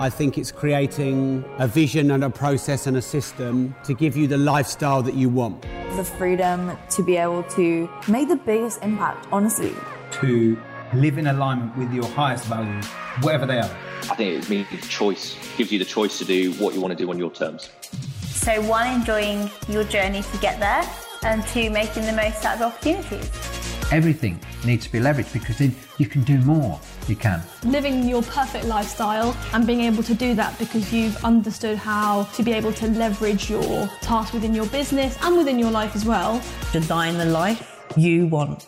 I think it's creating a vision and a process and a system to give you the lifestyle that you want. The freedom to be able to make the biggest impact, honestly. To live in alignment with your highest values, whatever they are. I think it means choice, gives you the choice to do what you want to do on your terms. So, one, enjoying your journey to get there, and two, making the most out of opportunities. Everything needs to be leveraged because then you can do more. You can. Living your perfect lifestyle and being able to do that because you've understood how to be able to leverage your tasks within your business and within your life as well. Design the life you want.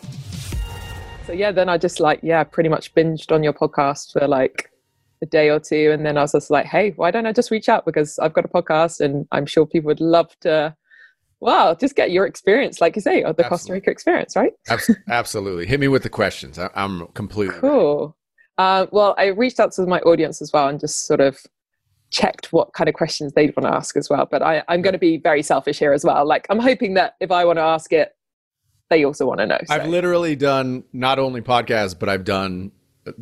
So yeah, then I just like yeah, pretty much binged on your podcast for like a day or two, and then I was just like, hey, why don't I just reach out because I've got a podcast, and I'm sure people would love to. Wow, just get your experience, like you say, or the Absolutely. Costa Rica experience, right? Absolutely. Hit me with the questions. I, am completely cool. Uh, well, I reached out to my audience as well and just sort of checked what kind of questions they'd want to ask as well. But I, I'm going to be very selfish here as well. Like, I'm hoping that if I want to ask it, they also want to know. So. I've literally done not only podcasts, but I've done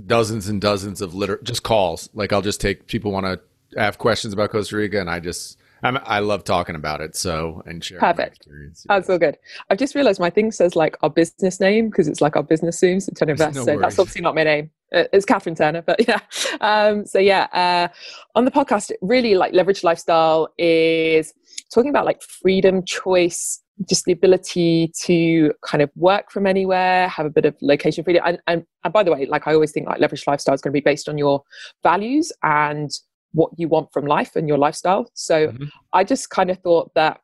dozens and dozens of liter- just calls. Like I'll just take people want to have questions about Costa Rica, and I just I'm, i love talking about it. So and share perfect. experience. That's all good. I've just realized my thing says like our business name because it's like our business Zoom, so Turner Invest. No so worries. that's obviously not my name. It's Catherine Turner, but yeah. Um, so yeah, uh, on the podcast, really like leverage lifestyle is talking about like freedom, choice, just the ability to kind of work from anywhere, have a bit of location freedom. And, and, and by the way, like I always think like leverage lifestyle is going to be based on your values and what you want from life and your lifestyle. So mm-hmm. I just kind of thought that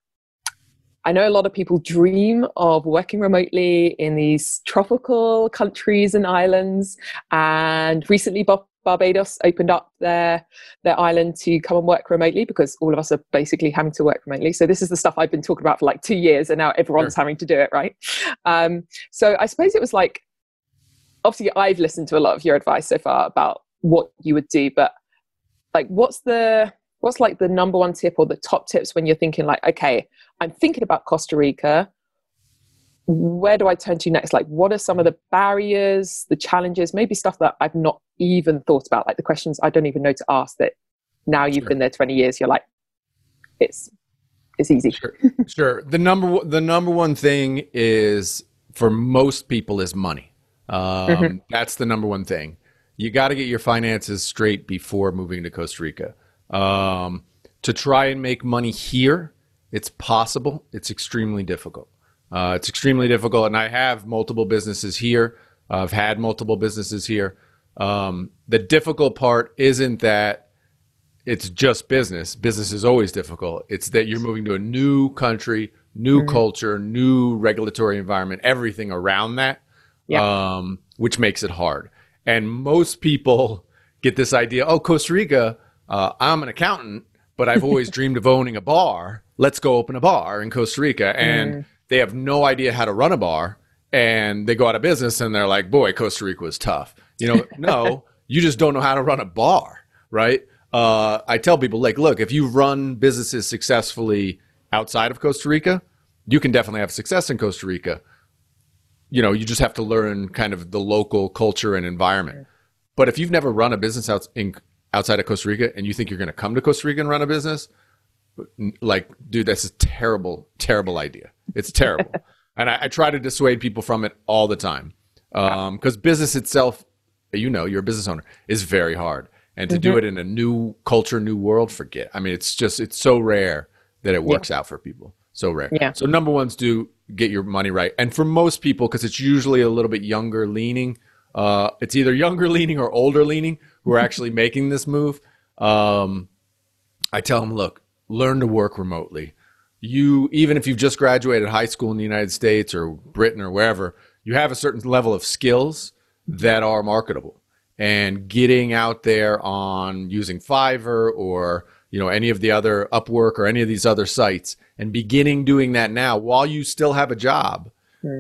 I know a lot of people dream of working remotely in these tropical countries and islands. And recently, Bob Barbados opened up their their island to come and work remotely because all of us are basically having to work remotely. So this is the stuff I've been talking about for like two years, and now everyone's sure. having to do it, right? Um, so I suppose it was like, obviously, I've listened to a lot of your advice so far about what you would do, but like, what's the what's like the number one tip or the top tips when you're thinking like, okay, I'm thinking about Costa Rica where do I turn to next? Like, what are some of the barriers, the challenges, maybe stuff that I've not even thought about, like the questions I don't even know to ask that now you've sure. been there 20 years, you're like, it's, it's easy. Sure. sure. The number, the number one thing is for most people is money. Um, mm-hmm. That's the number one thing. You got to get your finances straight before moving to Costa Rica. Um, to try and make money here, it's possible. It's extremely difficult. Uh, it's extremely difficult, and I have multiple businesses here. I've had multiple businesses here. Um, the difficult part isn't that it's just business. Business is always difficult. It's that you're moving to a new country, new mm-hmm. culture, new regulatory environment, everything around that, um, which makes it hard. And most people get this idea oh, Costa Rica, uh, I'm an accountant, but I've always dreamed of owning a bar. Let's go open a bar in Costa Rica. And mm they have no idea how to run a bar and they go out of business and they're like, boy, Costa Rica was tough. You know, no, you just don't know how to run a bar, right? Uh, I tell people, like, look, if you run businesses successfully outside of Costa Rica, you can definitely have success in Costa Rica. You know, you just have to learn kind of the local culture and environment. But if you've never run a business out in, outside of Costa Rica and you think you're going to come to Costa Rica and run a business, like, dude, that's a terrible, terrible idea. It's terrible. and I, I, try to dissuade people from it all the time. Because um, business itself, you know, you're a business owner, is very hard. And to mm-hmm. do it in a new culture, new world, forget. I mean, it's just, it's so rare that it works yeah. out for people. So rare. Yeah. So number one's do get your money right. And for most people, because it's usually a little bit younger leaning, uh, it's either younger leaning or older leaning who are actually making this move. Um, I tell them, look, learn to work remotely. You, even if you've just graduated high school in the United States or Britain or wherever, you have a certain level of skills that are marketable. And getting out there on using Fiverr or you know any of the other Upwork or any of these other sites and beginning doing that now while you still have a job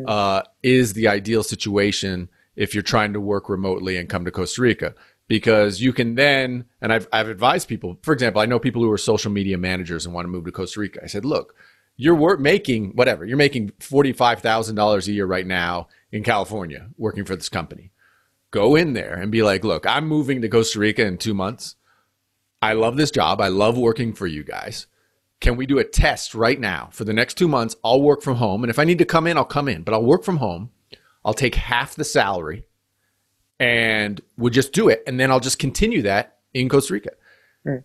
uh, is the ideal situation if you're trying to work remotely and come to Costa Rica because you can then, and I've, I've advised people, for example, I know people who are social media managers and want to move to Costa Rica. I said, look, you're work, making whatever, you're making $45,000 a year right now in California working for this company. Go in there and be like, look, I'm moving to Costa Rica in two months. I love this job. I love working for you guys. Can we do a test right now for the next two months? I'll work from home. And if I need to come in, I'll come in, but I'll work from home. I'll take half the salary and we'll just do it. And then I'll just continue that in Costa Rica. Mm.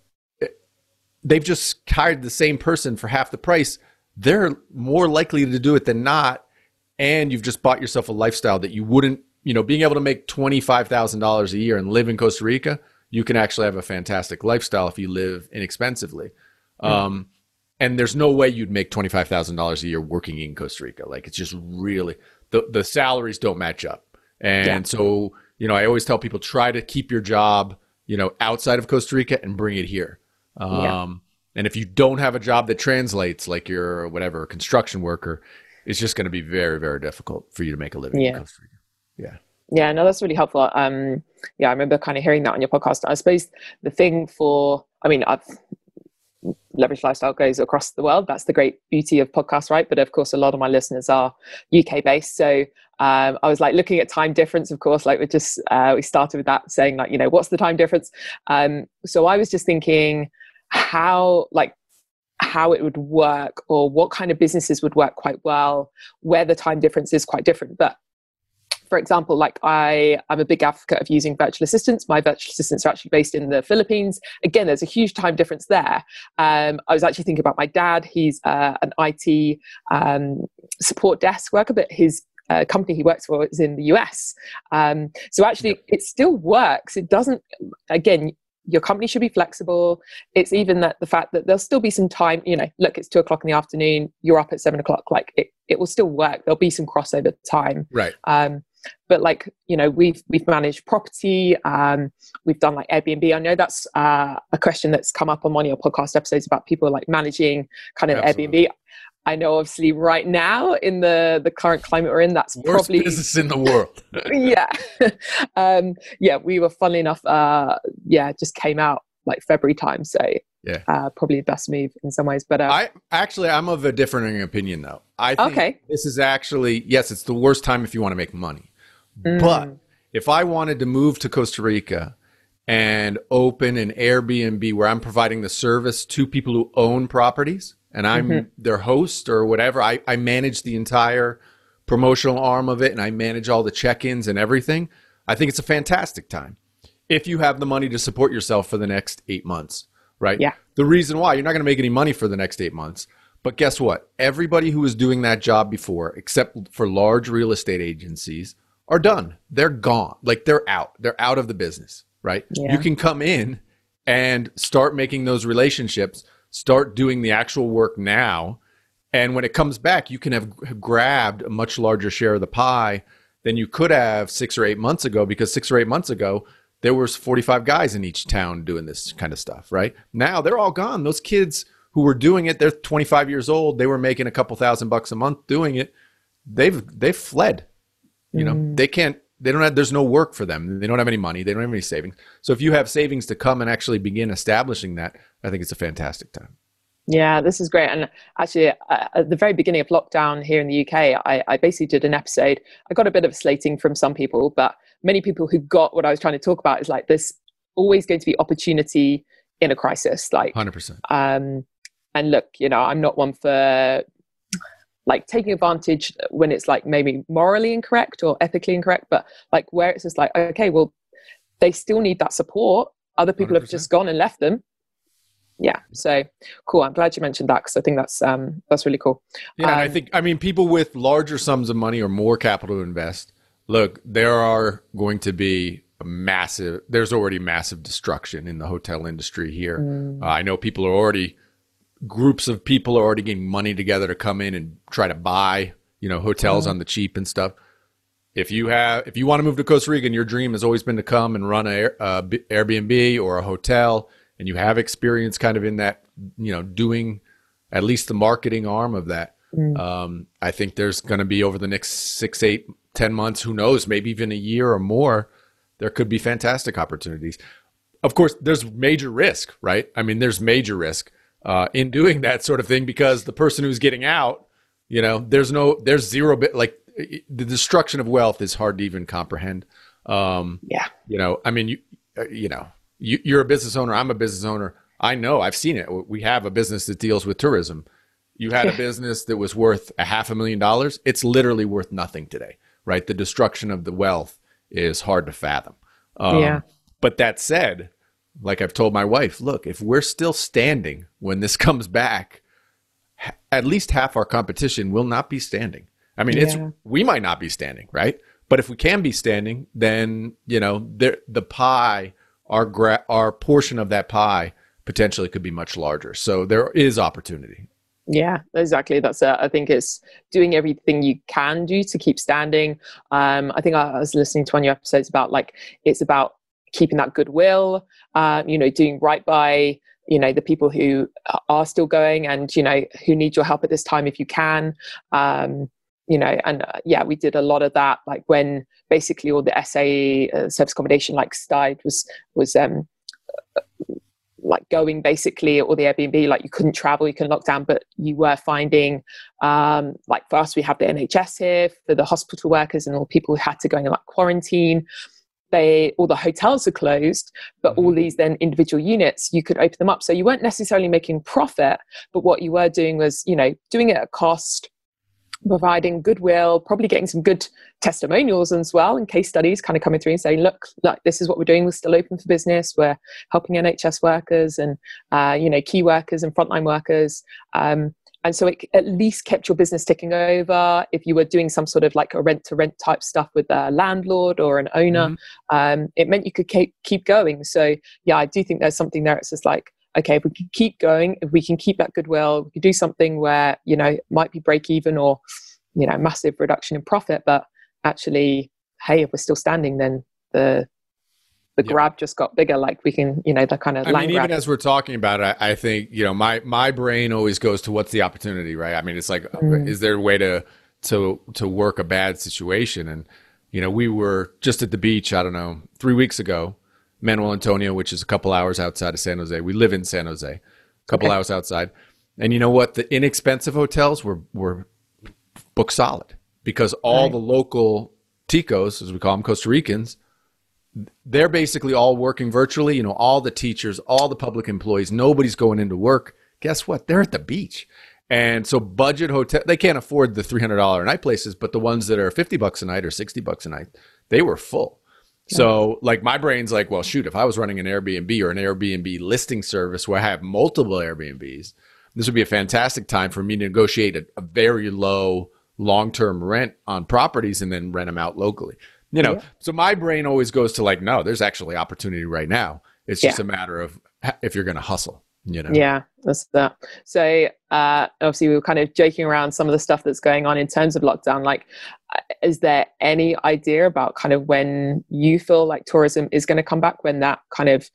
They've just hired the same person for half the price. They're more likely to do it than not. And you've just bought yourself a lifestyle that you wouldn't, you know, being able to make $25,000 a year and live in Costa Rica, you can actually have a fantastic lifestyle if you live inexpensively. Mm. Um, and there's no way you'd make $25,000 a year working in Costa Rica. Like it's just really, the, the salaries don't match up. And yeah. so, you know, I always tell people try to keep your job, you know, outside of Costa Rica and bring it here. Um, yeah. And if you don't have a job that translates, like you're whatever, a construction worker, it's just going to be very, very difficult for you to make a living yeah. in Costa Rica. Yeah. Yeah, no, that's really helpful. Um, yeah, I remember kind of hearing that on your podcast. I suppose the thing for, I mean, I've leverage lifestyle goes across the world. That's the great beauty of podcasts, right? But of course, a lot of my listeners are UK based. So um, I was like looking at time difference, of course, like we just, uh, we started with that saying like, you know, what's the time difference? Um, so I was just thinking how, like, how it would work or what kind of businesses would work quite well where the time difference is quite different but for example, like I, I'm a big advocate of using virtual assistants. My virtual assistants are actually based in the Philippines. Again, there's a huge time difference there. Um, I was actually thinking about my dad. He's uh, an IT um, support desk worker, but his uh, company he works for is in the US. Um, so actually, it still works. It doesn't. Again, your company should be flexible. It's even that the fact that there'll still be some time, you know, look, it's two o'clock in the afternoon, you're up at seven o'clock, like it, it will still work. There'll be some crossover time. Right. Um, but like you know we've we've managed property um, we've done like airbnb. I know that's uh, a question that's come up on one of your podcast episodes about people like managing kind of Absolutely. airbnb. I know obviously right now in the the current climate we're in that's Worst probably business in the world. Yeah. Um, yeah we were funnily enough uh, yeah just came out like february time so yeah. uh, probably the best move in some ways but uh, i actually i'm of a different opinion though. I think okay. this is actually yes it's the worst time if you want to make money Mm. But if I wanted to move to Costa Rica and open an Airbnb where I'm providing the service to people who own properties and I'm mm-hmm. their host or whatever, I, I manage the entire promotional arm of it and I manage all the check ins and everything. I think it's a fantastic time if you have the money to support yourself for the next eight months, right? Yeah. The reason why you're not going to make any money for the next eight months. But guess what? Everybody who was doing that job before, except for large real estate agencies, are done. They're gone. Like they're out. They're out of the business, right? Yeah. You can come in and start making those relationships, start doing the actual work now. And when it comes back, you can have grabbed a much larger share of the pie than you could have six or eight months ago because six or eight months ago, there was 45 guys in each town doing this kind of stuff, right? Now they're all gone. Those kids who were doing it, they're 25 years old. They were making a couple thousand bucks a month doing it. They've they've fled. You know, mm. they can't, they don't have, there's no work for them. They don't have any money. They don't have any savings. So if you have savings to come and actually begin establishing that, I think it's a fantastic time. Yeah, this is great. And actually, uh, at the very beginning of lockdown here in the UK, I, I, basically did an episode. I got a bit of slating from some people, but many people who got what I was trying to talk about is like there's always going to be opportunity in a crisis. Like, 100%. Um, and look, you know, I'm not one for like taking advantage when it's like maybe morally incorrect or ethically incorrect, but like where it's just like, okay, well, they still need that support. Other people 100%. have just gone and left them. Yeah. So cool. I'm glad you mentioned that because I think that's um that's really cool. Yeah, um, I think I mean people with larger sums of money or more capital to invest. Look, there are going to be massive. There's already massive destruction in the hotel industry here. Mm. Uh, I know people are already groups of people are already getting money together to come in and try to buy, you know, hotels mm-hmm. on the cheap and stuff. If you have, if you want to move to Costa Rica and your dream has always been to come and run a, a Airbnb or a hotel, and you have experience kind of in that, you know, doing at least the marketing arm of that, mm. um, I think there's going to be over the next six, eight, ten months, who knows, maybe even a year or more, there could be fantastic opportunities. Of course, there's major risk, right? I mean, there's major risk uh, in doing that sort of thing because the person who's getting out, you know, there's no, there's zero bit like the destruction of wealth is hard to even comprehend. Um, yeah. You know, I mean, you, uh, you know, you, you're a business owner. I'm a business owner. I know. I've seen it. We have a business that deals with tourism. You had a business that was worth a half a million dollars. It's literally worth nothing today, right? The destruction of the wealth is hard to fathom. Um, Yeah. But that said, like I've told my wife, look, if we're still standing when this comes back, at least half our competition will not be standing. I mean, it's we might not be standing, right? But if we can be standing, then you know there, the pie, our gra- our portion of that pie potentially could be much larger. So there is opportunity. Yeah, exactly. That's it. I think it's doing everything you can do to keep standing. Um, I think I, I was listening to one of your episodes about like it's about keeping that goodwill. Um, you know, doing right by you know the people who are still going and you know who need your help at this time if you can. Um, you know, and uh, yeah, we did a lot of that. Like when basically all the SAE uh, service accommodation like died was was um, like going basically or the airbnb like you couldn't travel you couldn't lock down but you were finding um like for us we have the nhs here for the hospital workers and all people who had to go in like quarantine they all the hotels are closed but all these then individual units you could open them up so you weren't necessarily making profit but what you were doing was you know doing it at cost providing goodwill, probably getting some good testimonials as well and case studies kind of coming through and saying, look, like this is what we're doing. We're still open for business. We're helping NHS workers and, uh, you know, key workers and frontline workers. Um, and so it at least kept your business ticking over. If you were doing some sort of like a rent to rent type stuff with a landlord or an owner, um, it meant you could keep, keep going. So yeah, I do think there's something there. It's just like, okay, if we can keep going, if we can keep that goodwill, we can do something where, you know, it might be break even or, you know, massive reduction in profit, but actually, hey, if we're still standing, then the the grab just got bigger. Like we can, you know, the kind of I mean, grab. even as we're talking about it, I, I think you know my my brain always goes to what's the opportunity, right? I mean, it's like, Mm. is there a way to to to work a bad situation? And you know, we were just at the beach. I don't know, three weeks ago, Manuel Antonio, which is a couple hours outside of San Jose. We live in San Jose, a couple Okay. hours outside. And you know what? The inexpensive hotels were were booked solid because all Right. the local ticos, as we call them, Costa Ricans, they're basically all working virtually. You know, all the teachers, all the public employees, nobody's going into work. Guess what? They're at the beach. And so budget hotel, they can't afford the $300 a night places, but the ones that are 50 bucks a night or 60 bucks a night, they were full. So like my brain's like, well, shoot, if I was running an Airbnb or an Airbnb listing service where I have multiple Airbnbs, this would be a fantastic time for me to negotiate a, a very low long-term rent on properties and then rent them out locally. You know, Yeah. so my brain always goes to like, no, there's actually opportunity right now. It's just Yeah. a matter of if you're going to hustle, you know? Yeah, that's that. So uh, obviously, we were kind of joking around some of the stuff that's going on in terms of lockdown. Like, uh, is there any idea about kind of when you feel like tourism is going to come back? When that kind of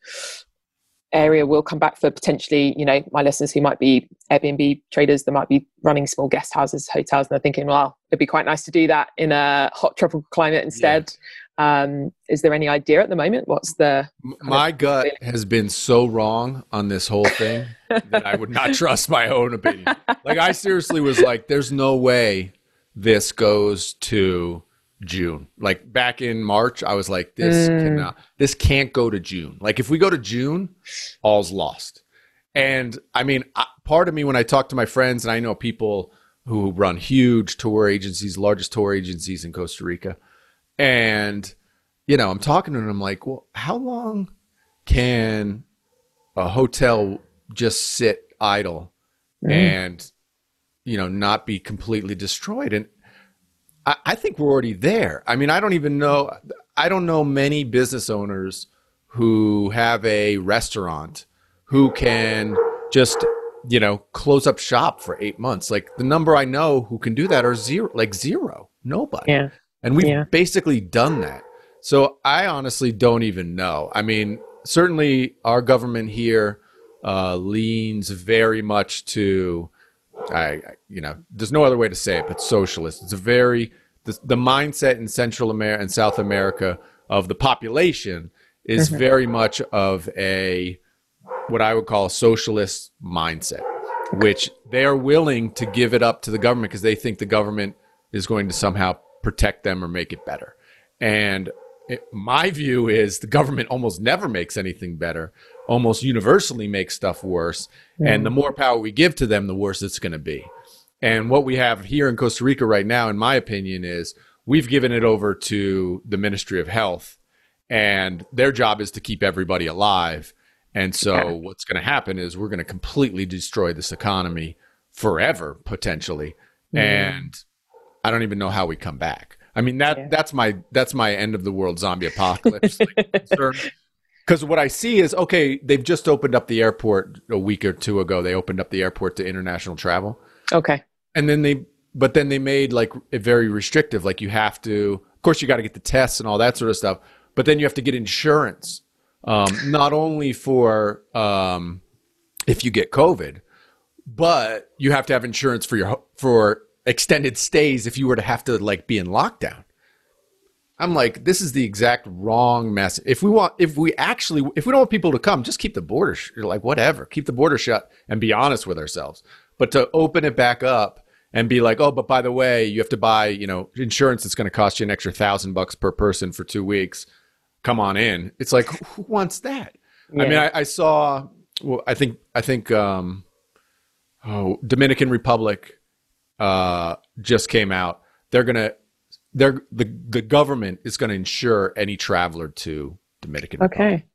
area will come back for potentially, you know, my listeners who might be Airbnb traders that might be running small guest houses, hotels, and they're thinking, well, it'd be quite nice to do that in a hot tropical climate instead. Um, is there any idea at the moment? What's the My gut has been so wrong on this whole thing that I would not trust my own opinion. Like I seriously was like, there's no way this goes to June. Like back in March, I was like, this Mm. cannot, this can't go to June. Like if we go to June, all's lost. And I mean, I- part of me when I talk to my friends, and I know people who run huge tour agencies, largest tour agencies in Costa Rica, and you know, I'm talking to them. I'm like, well, how long can a hotel just sit idle Mm. and you know not be completely destroyed? And I, I think we're already there. I mean, I don't even know. I don't know many business owners who have a restaurant who can just you know close up shop for eight months. Like the number I know who can do that are zero, like zero, nobody. Yeah. And we've Yeah. basically done that. So I honestly don't even know. I mean, certainly our government here uh, leans very much to, I, I- you know, there's no other way to say it, but socialist. It's a very the, the mindset in Central America and South America of the population is Mhm. very much of a what I would call a socialist mindset, which they are willing to give it up to the government because they think the government is going to somehow protect them or make it better. And it, my view is the government almost never makes anything better, almost universally makes stuff worse. And the more power we give to them, the worse it's going to be. And what we have here in Costa Rica right now, in my opinion, is we've given it over to the Ministry of Health, and their job is to keep everybody alive. And so, okay. what's going to happen is we're going to completely destroy this economy forever, potentially. Mm. And I don't even know how we come back. I mean that yeah. that's my that's my end of the world zombie apocalypse Because what I see is okay, they've just opened up the airport a week or two ago. They opened up the airport to international travel. Okay. And then they, but then they made like it very restrictive. Like you have to, of course, you got to get the tests and all that sort of stuff. But then you have to get insurance, um, not only for um, if you get COVID, but you have to have insurance for your for extended stays if you were to have to like be in lockdown. I'm like, this is the exact wrong message. If we want, if we actually, if we don't want people to come, just keep the border, sh- like whatever, keep the border shut and be honest with ourselves. But to open it back up and be like, oh, but by the way, you have to buy, you know, insurance that's going to cost you an extra thousand bucks per person for two weeks. Come on in. It's like, who wants that? Yeah. I mean, I, I, saw, well, I think, I think, um, oh, Dominican Republic uh, just came out. They're gonna, they're the the government is going to insure any traveler to Dominican. Okay, Republic.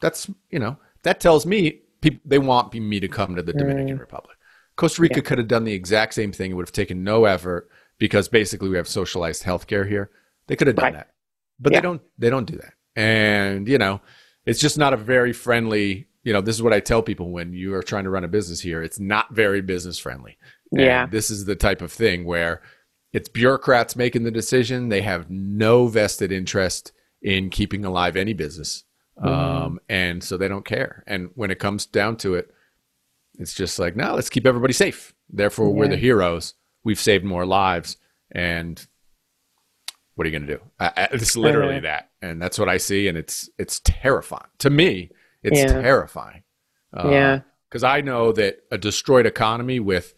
that's you know that tells me people they want me to come to the Dominican mm. Republic. Costa Rica yeah. could have done the exact same thing. It would have taken no effort because basically we have socialized healthcare here. They could have done right. that, but yeah. they don't. They don't do that, and you know, it's just not a very friendly. You know, this is what I tell people when you are trying to run a business here. It's not very business friendly. Yeah. This is the type of thing where it's bureaucrats making the decision. They have no vested interest in keeping alive any business. Mm-hmm. Um, and so they don't care. And when it comes down to it, it's just like, no, let's keep everybody safe. Therefore, yeah. we're the heroes. We've saved more lives. And what are you going to do? I, it's literally that. And that's what I see. And it's, it's terrifying. To me, it's yeah. terrifying. Uh, yeah. Because I know that a destroyed economy with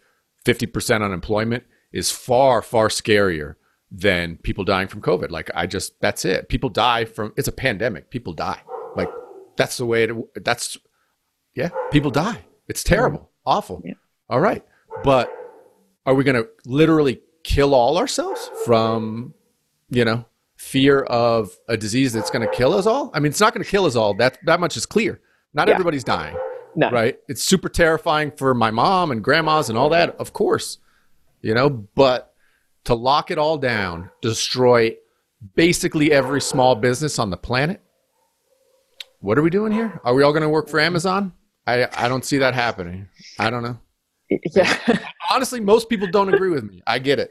50% unemployment is far, far scarier than people dying from COVID. Like, I just, that's it. People die from, it's a pandemic. People die. Like, that's the way it, that's, yeah, people die. It's terrible, awful. Yeah. All right. But are we going to literally kill all ourselves from, you know, fear of a disease that's going to kill us all? I mean, it's not going to kill us all. That, that much is clear. Not yeah. everybody's dying. No. Right? It's super terrifying for my mom and grandmas and all that, of course. You know, but to lock it all down, destroy basically every small business on the planet. What are we doing here? Are we all going to work for Amazon? I I don't see that happening. I don't know. Yeah. Honestly, most people don't agree with me. I get it.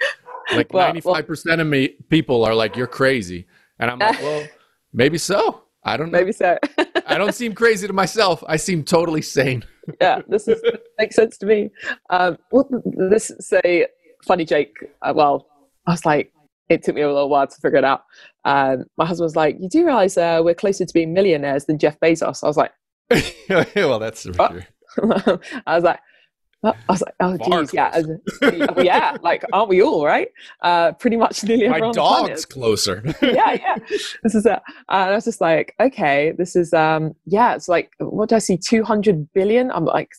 Like ninety five percent of me people are like, "You're crazy," and I'm like, "Well, maybe so." I don't know. Maybe so. I don't seem crazy to myself. I seem totally sane. yeah, this is, makes sense to me. Um, well, this say funny joke. Uh, well, I was like, it took me a little while to figure it out. Um, my husband was like, "You do realize uh, we're closer to being millionaires than Jeff Bezos?" I was like, "Well, that's true." I was like, I was like, oh, geez, yeah, yeah, like, aren't we all right? Uh, pretty much nearly My dog's closer. yeah, yeah. This is it. And I was just like, okay, this is, um, yeah, it's like, what do I see? 200 billion? I'm like,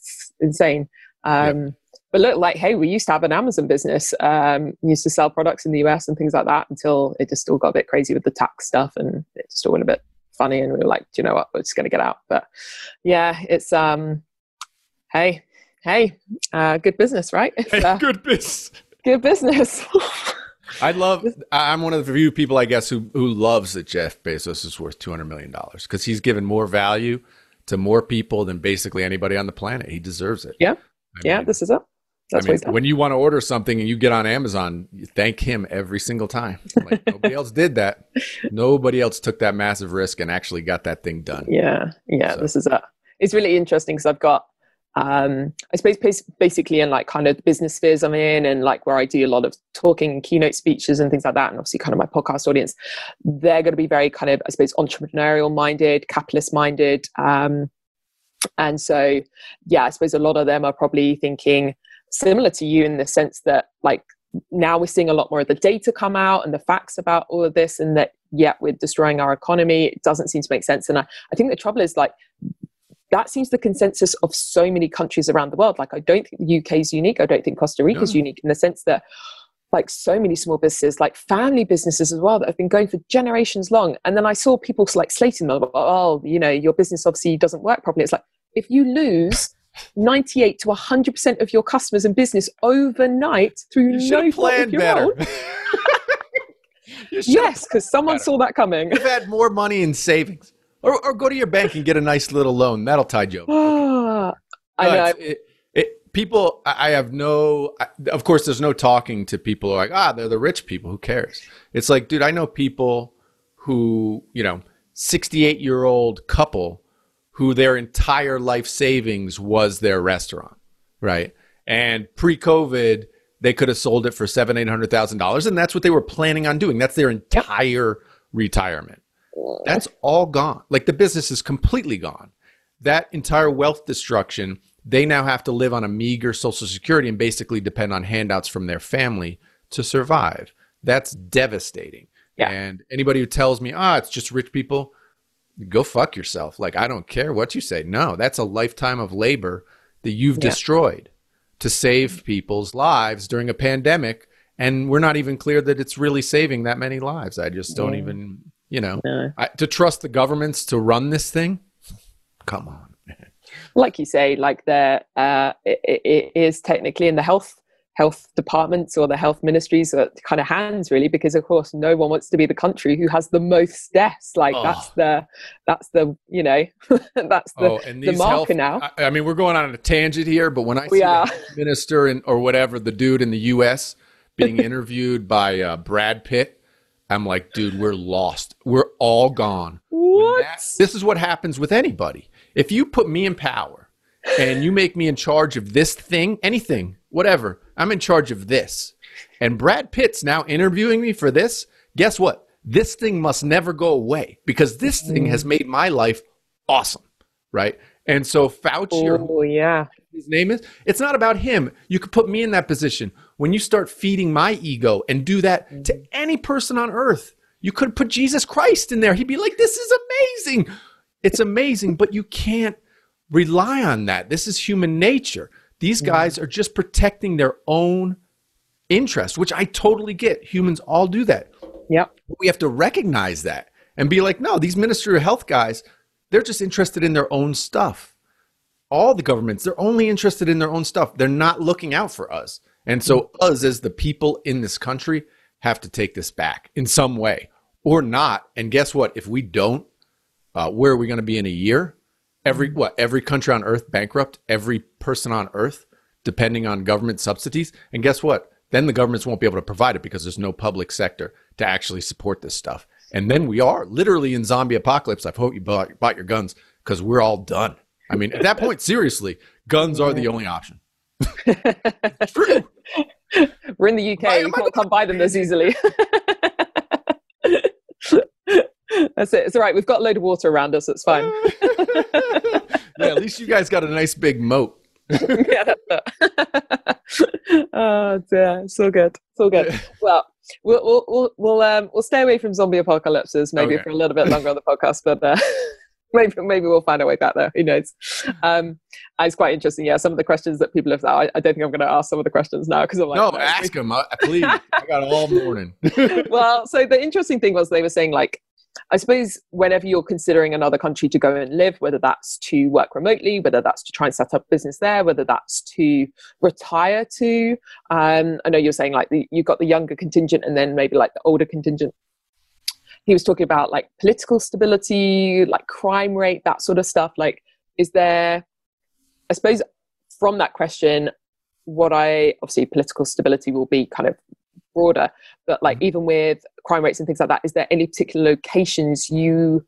insane. Um, yeah. But look, like, hey, we used to have an Amazon business, um, used to sell products in the US and things like that until it just all got a bit crazy with the tax stuff and it just all went a bit funny. And we were like, do you know what? We're just going to get out. But yeah, it's, um, hey, hey, uh, good business, right? Hey, uh, good business. Good business. I love. I'm one of the few people, I guess, who who loves that Jeff Bezos is worth 200 million dollars because he's given more value to more people than basically anybody on the planet. He deserves it. Yeah, I yeah. Mean, this is it. That's I mean, when you want to order something and you get on Amazon, you thank him every single time. Like nobody else did that. Nobody else took that massive risk and actually got that thing done. Yeah, yeah. So. This is a. It's really interesting because I've got um, I suppose basically in like kind of the business spheres I'm in and like where I do a lot of talking and keynote speeches and things like that, and obviously kind of my podcast audience, they're going to be very kind of I suppose entrepreneurial minded, capitalist minded, um, and so yeah, I suppose a lot of them are probably thinking similar to you in the sense that like now we're seeing a lot more of the data come out and the facts about all of this, and that yet we're destroying our economy. It doesn't seem to make sense. And I, I think the trouble is like that seems the consensus of so many countries around the world. Like I don't think the UK is unique. I don't think Costa Rica is no. unique in the sense that like so many small businesses, like family businesses as well, that have been going for generations long. And then I saw people like slating them, oh, you know, your business obviously doesn't work properly. It's like if you lose 98 to 100% of your customers and business overnight through you no fault of your better. own. yes, because someone better. saw that coming. You've had more money in savings. Or, or go to your bank and get a nice little loan. That'll tide you over. I know. It, it, people, I have no, I, of course, there's no talking to people like, ah, they're the rich people. Who cares? It's like, dude, I know people who, you know, 68 year old couple who their entire life savings was their restaurant, right? And pre-COVID, they could have sold it for seven, eight hundred thousand dollars, and that's what they were planning on doing. That's their entire retirement. That's all gone. Like the business is completely gone. That entire wealth destruction, they now have to live on a meager social security and basically depend on handouts from their family to survive. That's devastating. Yeah. And anybody who tells me, ah, it's just rich people, go fuck yourself. Like, I don't care what you say. No, that's a lifetime of labor that you've yeah. destroyed to save people's lives during a pandemic. And we're not even clear that it's really saving that many lives. I just don't yeah. even, you know. I, to trust the governments to run this thing. Come on. like you say, like there, uh, it, it is technically in the health health departments or the health ministries are kind of hands really because of course no one wants to be the country who has the most deaths. Like oh. that's the that's the you know that's the, oh, the marker health, now. I, I, mean we're going on a tangent here but when i see a minister in, or whatever the dude in the us being interviewed by uh, brad pitt i'm like dude we're lost. We're all gone. What? That, this is what happens with anybody. If you put me in power and you make me in charge of this thing anything whatever I'm in charge of this. And Brad Pitt's now interviewing me for this. Guess what? This thing must never go away because this mm-hmm. thing has made my life awesome. Right. And so Fauci, oh, yeah. his name is, it's not about him. You could put me in that position. When you start feeding my ego and do that mm. to any person on earth, you could put Jesus Christ in there. He'd be like, this is amazing. It's amazing, but you can't rely on that. This is human nature. These guys are just protecting their own interest, which I totally get. Humans all do that. Yep. We have to recognize that and be like, no, these Ministry of Health guys, they're just interested in their own stuff. All the governments, they're only interested in their own stuff. They're not looking out for us. And so, us as the people in this country have to take this back in some way or not. And guess what? If we don't, uh, where are we going to be in a year? Every what every country on earth bankrupt every person on earth depending on government subsidies? And guess what? Then the governments won't be able to provide it because there's no public sector to actually support this stuff. And then we are literally in zombie apocalypse. I hope you bought, bought your guns because we're all done. I mean at that point seriously guns are the only option. True. We're in the uk you can't come buy them as easily That's it. It's all right. We've got a load of water around us. It's fine. yeah, at least you guys got a nice big moat. yeah, oh dear, so good, so good. Well, we'll we'll we'll we'll, um, we'll stay away from zombie apocalypses maybe okay. for a little bit longer on the podcast, but uh, maybe maybe we'll find our way back there. Who knows? Um, it's quite interesting. Yeah, some of the questions that people have. I, I don't think I'm going to ask some of the questions now because I'm like, no, no ask them, please. I got all morning. well, so the interesting thing was they were saying like I suppose whenever you're considering another country to go and live, whether that's to work remotely, whether that's to try and set up business there, whether that's to retire to, um, I know you're saying like the, you've got the younger contingent and then maybe like the older contingent. He was talking about like political stability, like crime rate, that sort of stuff. Like, is there, I suppose, from that question, what I obviously political stability will be kind of broader, but like mm-hmm. even with crime rates and things like that, is there any particular locations you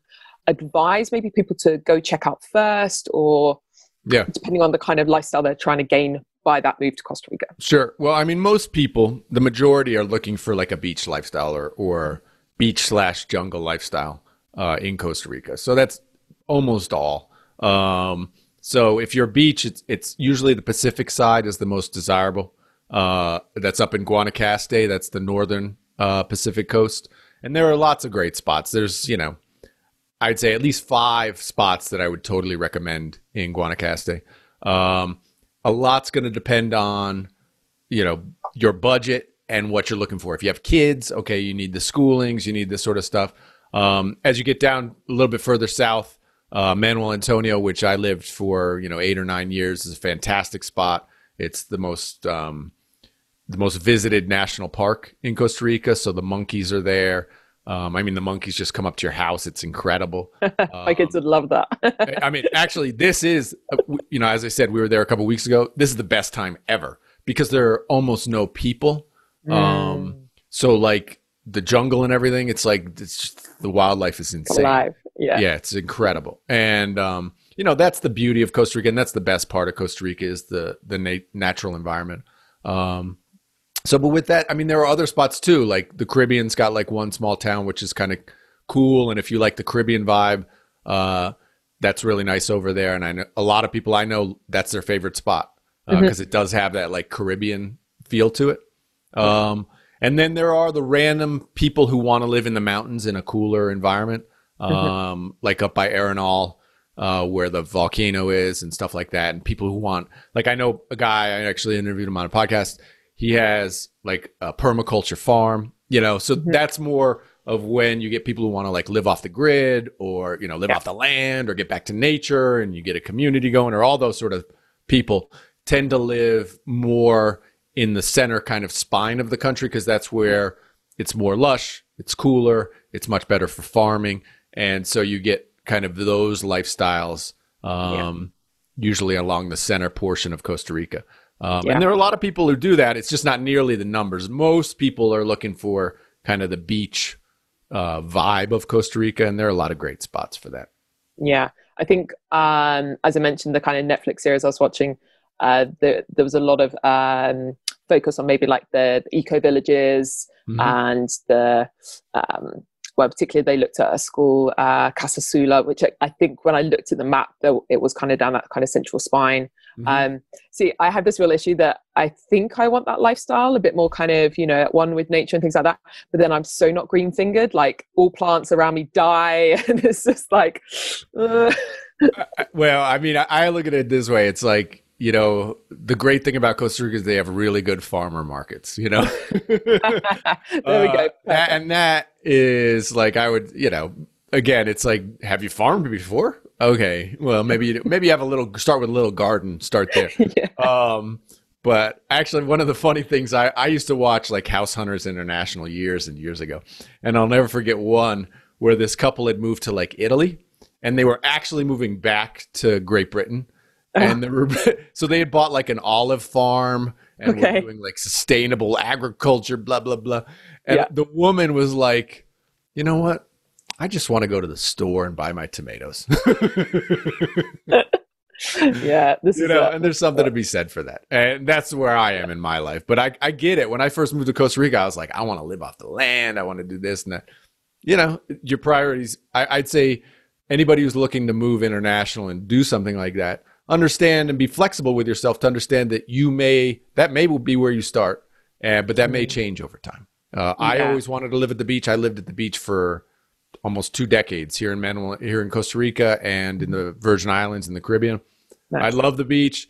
advise maybe people to go check out first or yeah depending on the kind of lifestyle they're trying to gain by that move to Costa Rica? Sure. Well, I mean, most people, the majority are looking for like a beach lifestyle or, or beach slash jungle lifestyle uh, in Costa Rica. So that's almost all. Um, so if you're beach, it's, it's usually the Pacific side is the most desirable. Uh, that's up in Guanacaste. That's the northern uh, Pacific coast. And there are lots of great spots. There's, you know, I'd say at least five spots that I would totally recommend in Guanacaste. Um, a lot's going to depend on, you know, your budget and what you're looking for. If you have kids, okay, you need the schoolings, you need this sort of stuff. Um, as you get down a little bit further south, uh, Manuel Antonio, which I lived for, you know, eight or nine years, is a fantastic spot. It's the most um, the most visited national park in Costa Rica. So the monkeys are there. Um, I mean, the monkeys just come up to your house. It's incredible. My kids would love that. I mean, actually, this is, uh, you know, as I said, we were there a couple weeks ago. This is the best time ever because there are almost no people. Um, Mm. so like the jungle and everything, it's like it's just, the wildlife is insane. Alive. Yeah. Yeah, it's incredible. And um, you know, that's the beauty of Costa Rica, and that's the best part of Costa Rica is the the na- natural environment. Um, so, but with that, I mean, there are other spots too. Like the Caribbean's got like one small town, which is kind of cool. And if you like the Caribbean vibe, uh, that's really nice over there. And I know a lot of people I know that's their favorite spot because Mhm. it does have that like Caribbean feel to it. Um, and then there are the random people who want to live in the mountains in a cooler environment, um, like up by Arenal, uh, where the volcano is and stuff like that. And people who want, like, I know a guy, I actually interviewed him on a podcast. He has like a permaculture farm, you know, so that's more of when you get people who want to like live off the grid or, you know, live off the land or get back to nature and you get a community going or all those sort of people tend to live more in the center kind of spine of the country because that's where it's more lush, it's cooler, it's much better for farming. And so you get kind of those lifestyles um, usually along the center portion of Costa Rica. Um, Yeah. And there are a lot of people who do that. It's just not nearly the numbers. Most people are looking for kind of the beach uh, vibe of Costa Rica, and there are a lot of great spots for that. Yeah, I think um, as I mentioned, the kind of Netflix series I was watching, uh, there, there was a lot of um, focus on maybe like the eco villages Mhm. and the um, well, particularly they looked at a school, uh, Casa Sula, which I, I think when I looked at the map, there, it was kind of down that kind of central spine. Mhm. Um, see, I have this real issue that I think I want that lifestyle, a bit more kind of, you know, at one with nature and things like that. But then I'm so not green fingered. Like all plants around me die, and it's just like, uh, Well, I mean, I, look at it this way. It's like, you know, the great thing about Costa Rica is they have really good farmer markets, you know? there we go. Uh, and that is like, I would, you know, again, it's like, have you farmed before? Okay. Well, maybe, you, maybe you have a little, start with a little garden, start there. Um, but actually, one of the funny things I, I used to watch like House Hunters International years and years ago, and I'll never forget one where this couple had moved to like Italy, and they were actually moving back to Great Britain, and they were so they had bought like an olive farm and Okay. were doing like sustainable agriculture, blah blah blah, and Yeah. the woman was like, you know what? I just want to go to the store and buy my tomatoes. yeah, this you is know, it. and there's something to be said for that. And that's where I am in my life. But I, I get it. When I first moved to Costa Rica, I was like, I want to live off the land. I want to do this and that. You know, your priorities. I, I'd say anybody who's looking to move international and do something like that, understand and be flexible with yourself to understand that you may that may be where you start, uh, but that may change over time. Uh, I always wanted to live at the beach. I lived at the beach for almost two decades here in Manuel, here in Costa Rica and in the Virgin Islands in the Caribbean. I love the beach,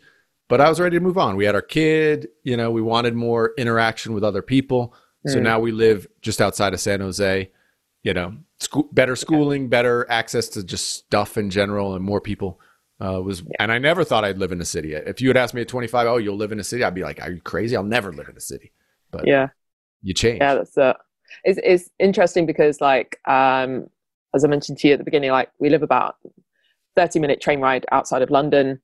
but I was ready to move on. We had our kid, you know, we wanted more interaction with other people. So Mm. now we live just outside of San Jose, you know, school, better schooling, better access to just stuff in general and more people. Uh, was and I never thought I'd live in a city. If you had asked me at 25, oh, you'll live in a city, I'd be like, are you crazy? I'll never live in a city. But yeah. you change. Yeah, that's it. It's, it's interesting because, like, um, as I mentioned to you at the beginning, like we live about thirty minute train ride outside of London.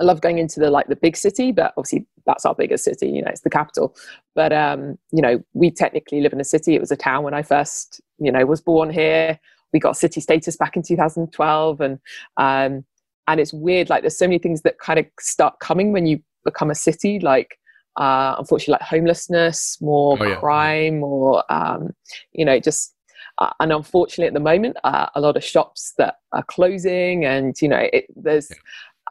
I love going into the like the big city, but obviously that's our biggest city. You know, it's the capital. But um, you know, we technically live in a city. It was a town when I first, you know, was born here. We got city status back in 2012, and um, and it's weird. Like, there's so many things that kind of start coming when you become a city. Like, uh, unfortunately, like homelessness, more Oh, yeah. crime, or um, you know, just uh, and unfortunately, at the moment, uh, a lot of shops that are closing, and you know, it, there's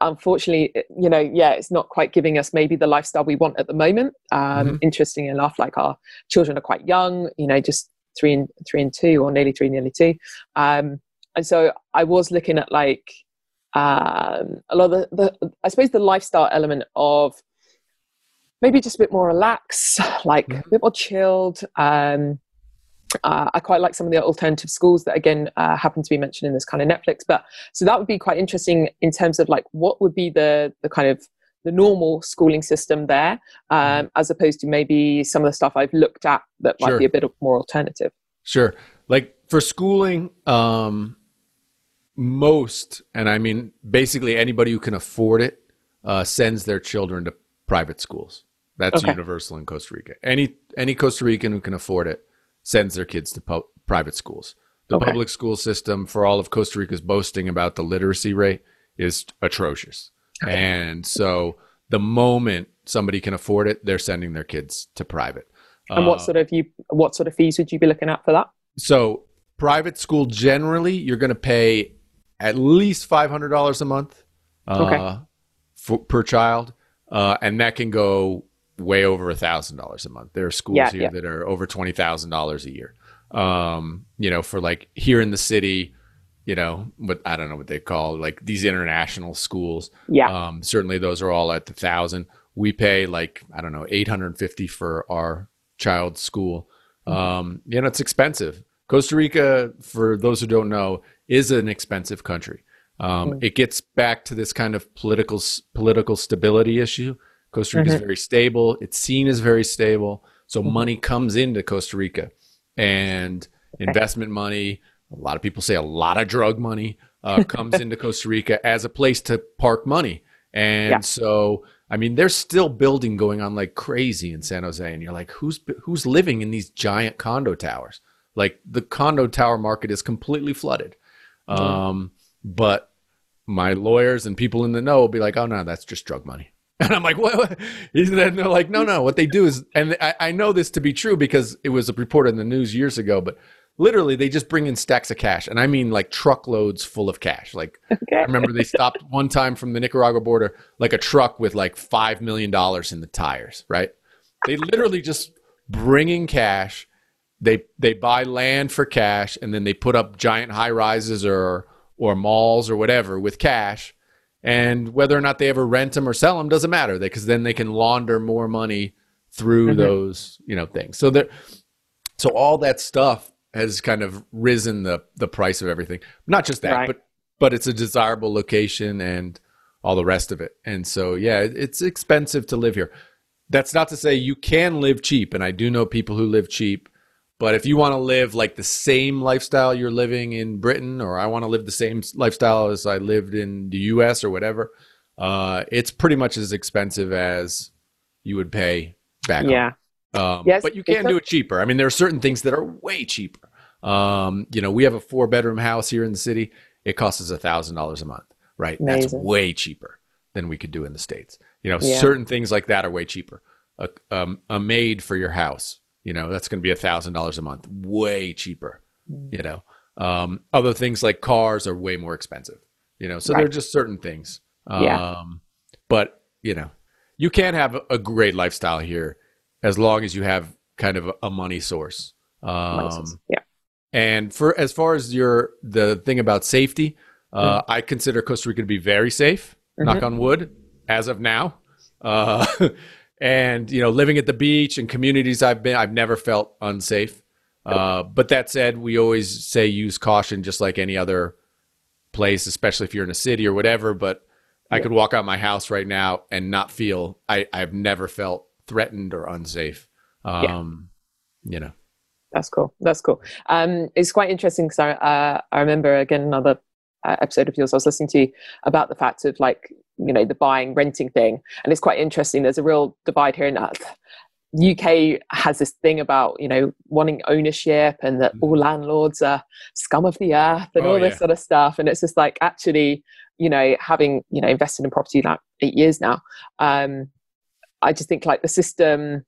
unfortunately, you know, yeah, it's not quite giving us maybe the lifestyle we want at the moment. Um, mm-hmm. Interesting enough, like our children are quite young, you know, just three and three and two, or nearly three, nearly two. Um, and so I was looking at like um, a lot of the, the, I suppose, the lifestyle element of maybe just a bit more relaxed, like mm-hmm. a bit more chilled. Um, uh, I quite like some of the alternative schools that again uh, happen to be mentioned in this kind of Netflix. But so that would be quite interesting in terms of like what would be the the kind of the normal schooling system there, um, mm-hmm. as opposed to maybe some of the stuff I've looked at that might sure. be a bit more alternative. Sure, like for schooling, um, most, and I mean basically anybody who can afford it, uh, sends their children to private schools. That's okay. universal in Costa Rica. Any any Costa Rican who can afford it sends their kids to pu- private schools. The okay. public school system, for all of Costa Rica's boasting about the literacy rate, is atrocious. Okay. And so the moment somebody can afford it, they're sending their kids to private. And what uh, sort of you what sort of fees would you be looking at for that? So private school generally, you're going to pay at least five hundred dollars a month uh, okay. for, per child, uh, and that can go way over a thousand dollars a month. There are schools yeah, here yeah. that are over twenty thousand dollars a year. Um, you know, for like here in the city, you know, what I don't know what they call like these international schools. Yeah. Um, certainly those are all at the thousand. We pay like I don't know eight hundred and fifty for our child's school. Mm-hmm. Um, you know, it's expensive. Costa Rica, for those who don't know, is an expensive country. Um, mm-hmm. It gets back to this kind of political political stability issue Costa Rica mm-hmm. is very stable. It's seen as very stable. So mm-hmm. money comes into Costa Rica and investment money, a lot of people say a lot of drug money uh, comes into Costa Rica as a place to park money. And yeah. so, I mean, there's still building going on like crazy in San Jose. And you're like, who's, who's living in these giant condo towers? Like the condo tower market is completely flooded. Mm-hmm. Um, but my lawyers and people in the know will be like, oh no, that's just drug money. And I'm like, what? what? And they're like, no, no. What they do is, and I, I know this to be true because it was reported in the news years ago, but literally they just bring in stacks of cash. And I mean like truckloads full of cash. Like, okay. I remember they stopped one time from the Nicaragua border, like a truck with like $5 million in the tires, right? They literally just bring in cash. They, they buy land for cash and then they put up giant high rises or, or malls or whatever with cash and whether or not they ever rent them or sell them doesn't matter because then they can launder more money through mm-hmm. those you know things so there so all that stuff has kind of risen the the price of everything not just that right. but but it's a desirable location and all the rest of it and so yeah it's expensive to live here that's not to say you can live cheap and i do know people who live cheap but if you want to live like the same lifestyle you're living in Britain, or I want to live the same lifestyle as I lived in the US or whatever, uh, it's pretty much as expensive as you would pay back yeah. Um, yes, but you can do it cheaper. I mean, there are certain things that are way cheaper. Um, you know, we have a four bedroom house here in the city. It costs us a thousand dollars a month, right? Amazing. That's way cheaper than we could do in the States. You know, yeah. certain things like that are way cheaper. A, um, a maid for your house you know, that's going to be a thousand dollars a month, way cheaper. Mm. You know, um, other things like cars are way more expensive. You know, so right. there are just certain things. Um, yeah. But you know, you can have a great lifestyle here as long as you have kind of a money source. Um, yeah. And for as far as your the thing about safety, uh, mm. I consider Costa Rica to be very safe. Mm-hmm. Knock on wood, as of now. Uh, and you know living at the beach and communities i've been i've never felt unsafe. Uh, but that said we always say use caution just like any other place especially if you're in a city or whatever. But i could walk out my house right now and not feel i i've never felt threatened or unsafe. Um yeah. you know. That's cool. That's cool. Um it's quite interesting because i uh, i remember again another uh, episode of yours I was listening to about the fact of like you know the buying renting thing and it's quite interesting there's a real divide here in that UK has this thing about you know wanting ownership and that all mm-hmm. landlords are scum of the earth and oh, all this yeah. sort of stuff and it's just like actually you know having you know invested in property like eight years now um I just think like the system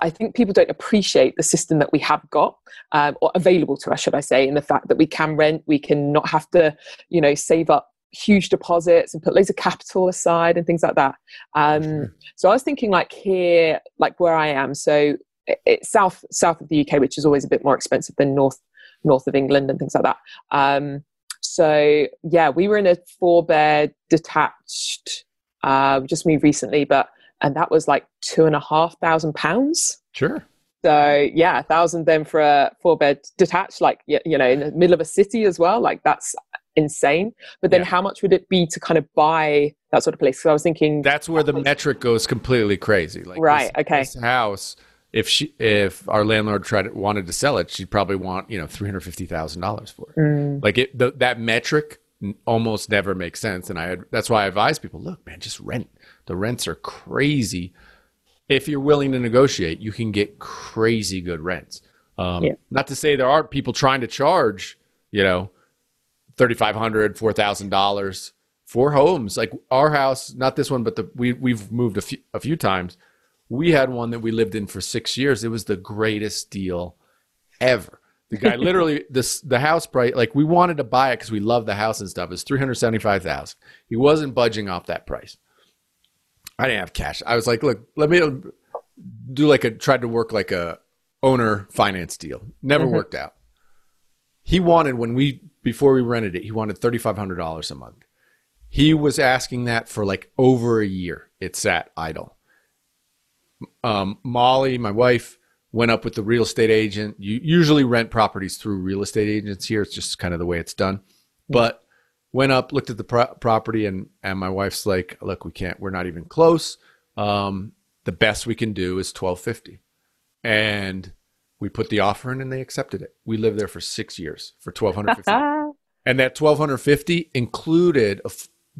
I think people don't appreciate the system that we have got um, or available to us, should I say, in the fact that we can rent, we can not have to, you know, save up huge deposits and put loads of capital aside and things like that. Um, so I was thinking like here, like where I am. So it's south south of the UK, which is always a bit more expensive than north north of England and things like that. Um, so yeah, we were in a four bed detached. Uh, just moved recently, but and that was like two and a half thousand pounds. Sure. So yeah, a thousand then for a four bed detached, like you know, in the middle of a city as well. Like that's insane. But then, yeah. how much would it be to kind of buy that sort of place? So I was thinking that's where the metric goes completely crazy. Like right, this, okay, this house. If she, if our landlord tried to, wanted to sell it, she'd probably want you know three hundred fifty thousand dollars for it. Mm. Like it, the, that metric almost never makes sense. And I that's why I advise people: look, man, just rent. The rents are crazy. If you're willing to negotiate, you can get crazy good rents. Um, yeah. Not to say there aren't people trying to charge, you know, $3,500, $4,000 for homes. Like our house, not this one, but the, we, we've moved a few, a few times. We had one that we lived in for six years. It was the greatest deal ever. The guy literally this the house price like we wanted to buy it because we love the house and stuff. It's three hundred seventy five thousand. He wasn't budging off that price. I didn't have cash. I was like, look, let me do like a tried to work like a owner finance deal. Never mm-hmm. worked out. He wanted when we before we rented it, he wanted thirty five hundred dollars a month. He was asking that for like over a year. It sat idle. Um, Molly, my wife, went up with the real estate agent. You usually rent properties through real estate agents here. It's just kind of the way it's done. But went up, looked at the pro- property, and and my wife's like, "Look, we can't. We're not even close. Um, the best we can do is twelve fifty, and we put the offer in, and they accepted it. We lived there for six years for twelve hundred fifty, and that twelve hundred fifty included a,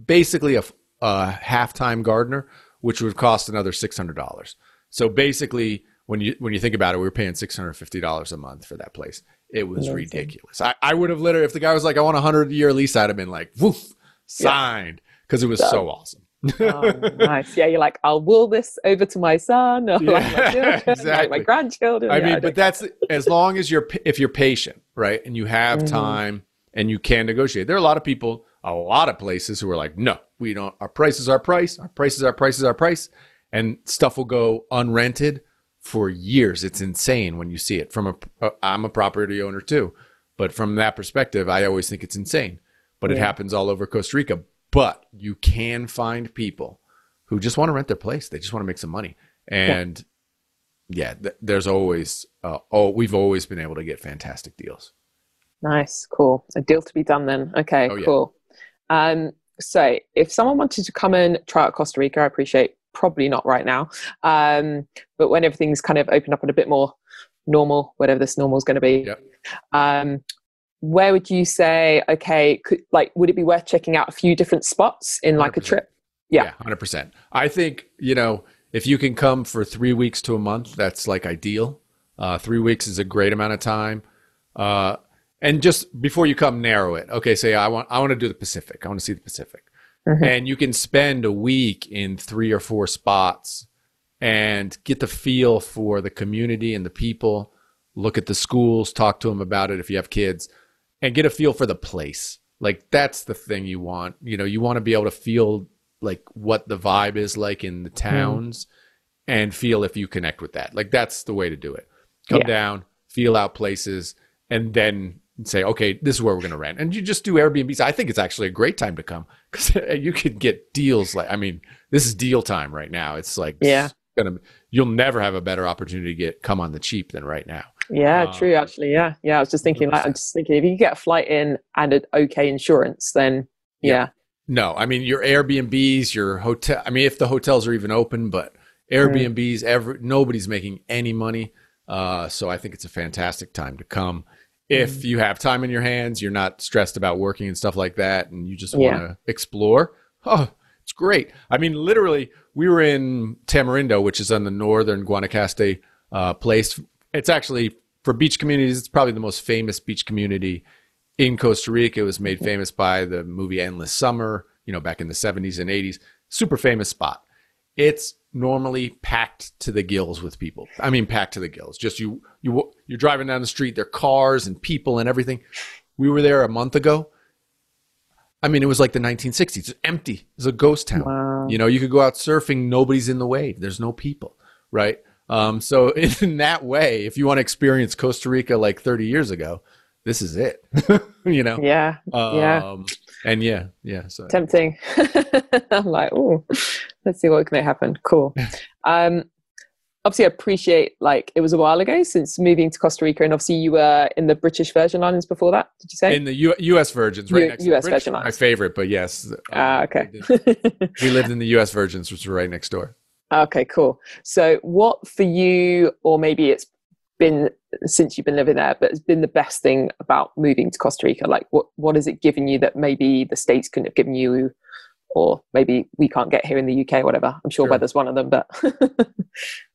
basically a, a half-time gardener, which would cost another six hundred dollars. So basically, when you when you think about it, we were paying six hundred fifty dollars a month for that place. It was Amazing. ridiculous. I, I would have literally, if the guy was like, I want a hundred year lease, I'd have been like, woof, signed because it was so awesome. Oh, nice. Yeah, you're like, I'll will this over to my son or yeah, like my children, exactly. like my grandchildren. I yeah, mean, I but that's as long as you're if you're patient, right, and you have mm-hmm. time and you can negotiate. There are a lot of people, a lot of places who are like, no, we don't. Our price is our price. Our price is our price is our price, and stuff will go unrented for years. It's insane when you see it from a. Uh, I'm a property owner too, but from that perspective, I always think it's insane. But yeah. it happens all over Costa Rica. But you can find people who just want to rent their place. They just want to make some money, and yeah, yeah th- there's always. Uh, oh, we've always been able to get fantastic deals. Nice, cool. A deal to be done then. Okay, oh, cool. Yeah. Um, so if someone wanted to come and try out Costa Rica, I appreciate probably not right now. Um, but when everything's kind of opened up and a bit more normal, whatever this normal is going to be, yep. um, where would you say, okay, could, like, would it be worth checking out a few different spots in like 100%. a trip? Yeah. yeah, 100%. I think, you know, if you can come for three weeks to a month, that's like ideal. Uh, three weeks is a great amount of time. Uh, and just before you come, narrow it. Okay, say I want I want to do the Pacific. I want to see the Pacific. Mm-hmm. And you can spend a week in three or four spots and get the feel for the community and the people, look at the schools, talk to them about it if you have kids, and get a feel for the place. Like that's the thing you want. You know, you want to be able to feel like what the vibe is like in the mm-hmm. towns mm. and feel if you connect with that. Like that's the way to do it. Come yeah. down, feel out places, and then say, okay, this is where we're going to rent. And you just do Airbnbs. I think it's actually a great time to come because you could get deals like, I mean, this is deal time right now. It's like, yeah, gonna, you'll never have a better opportunity to get come on the cheap than right now. Yeah, um, true. Actually, yeah, yeah. I was just thinking, like, I'm just thinking, if you get a flight in and an okay insurance, then yeah. yeah. No, I mean your Airbnbs, your hotel. I mean, if the hotels are even open, but Airbnbs, mm. every nobody's making any money. Uh, so I think it's a fantastic time to come if mm. you have time in your hands, you're not stressed about working and stuff like that, and you just want to yeah. explore. Oh, it's great. I mean, literally, we were in Tamarindo, which is on the northern Guanacaste uh, place. It's actually for beach communities. It's probably the most famous beach community in Costa Rica. It was made mm-hmm. famous by the movie Endless Summer. You know, back in the 70s and 80s. Super famous spot. It's normally packed to the gills with people. I mean, packed to the gills. Just you, you, you're driving down the street. There are cars and people and everything. We were there a month ago. I mean, it was like the 1960s. It's empty. It's a ghost town. Wow. You know, you could go out surfing. Nobody's in the wave. There's no people, right? Um, so in that way, if you want to experience Costa Rica like 30 years ago, this is it. you know? Yeah. Um, yeah. And yeah, yeah. So Tempting. I'm like, oh, let's see what can happen. Cool. Um, obviously, I appreciate like it was a while ago since moving to Costa Rica, and obviously you were in the British Virgin Islands before that. Did you say? in the U- U.S. Virgins, right U- next US to British Virgin Islands. my favorite, but yes. Ah, um, okay. we we lived in the U.S. Virgins, which were right next door. Okay, cool. So, what for you, or maybe it's been since you've been living there, but it's been the best thing about moving to Costa Rica? Like, what what has it given you that maybe the states couldn't have given you, or maybe we can't get here in the UK? Whatever. I'm sure Sure. weather's one of them, but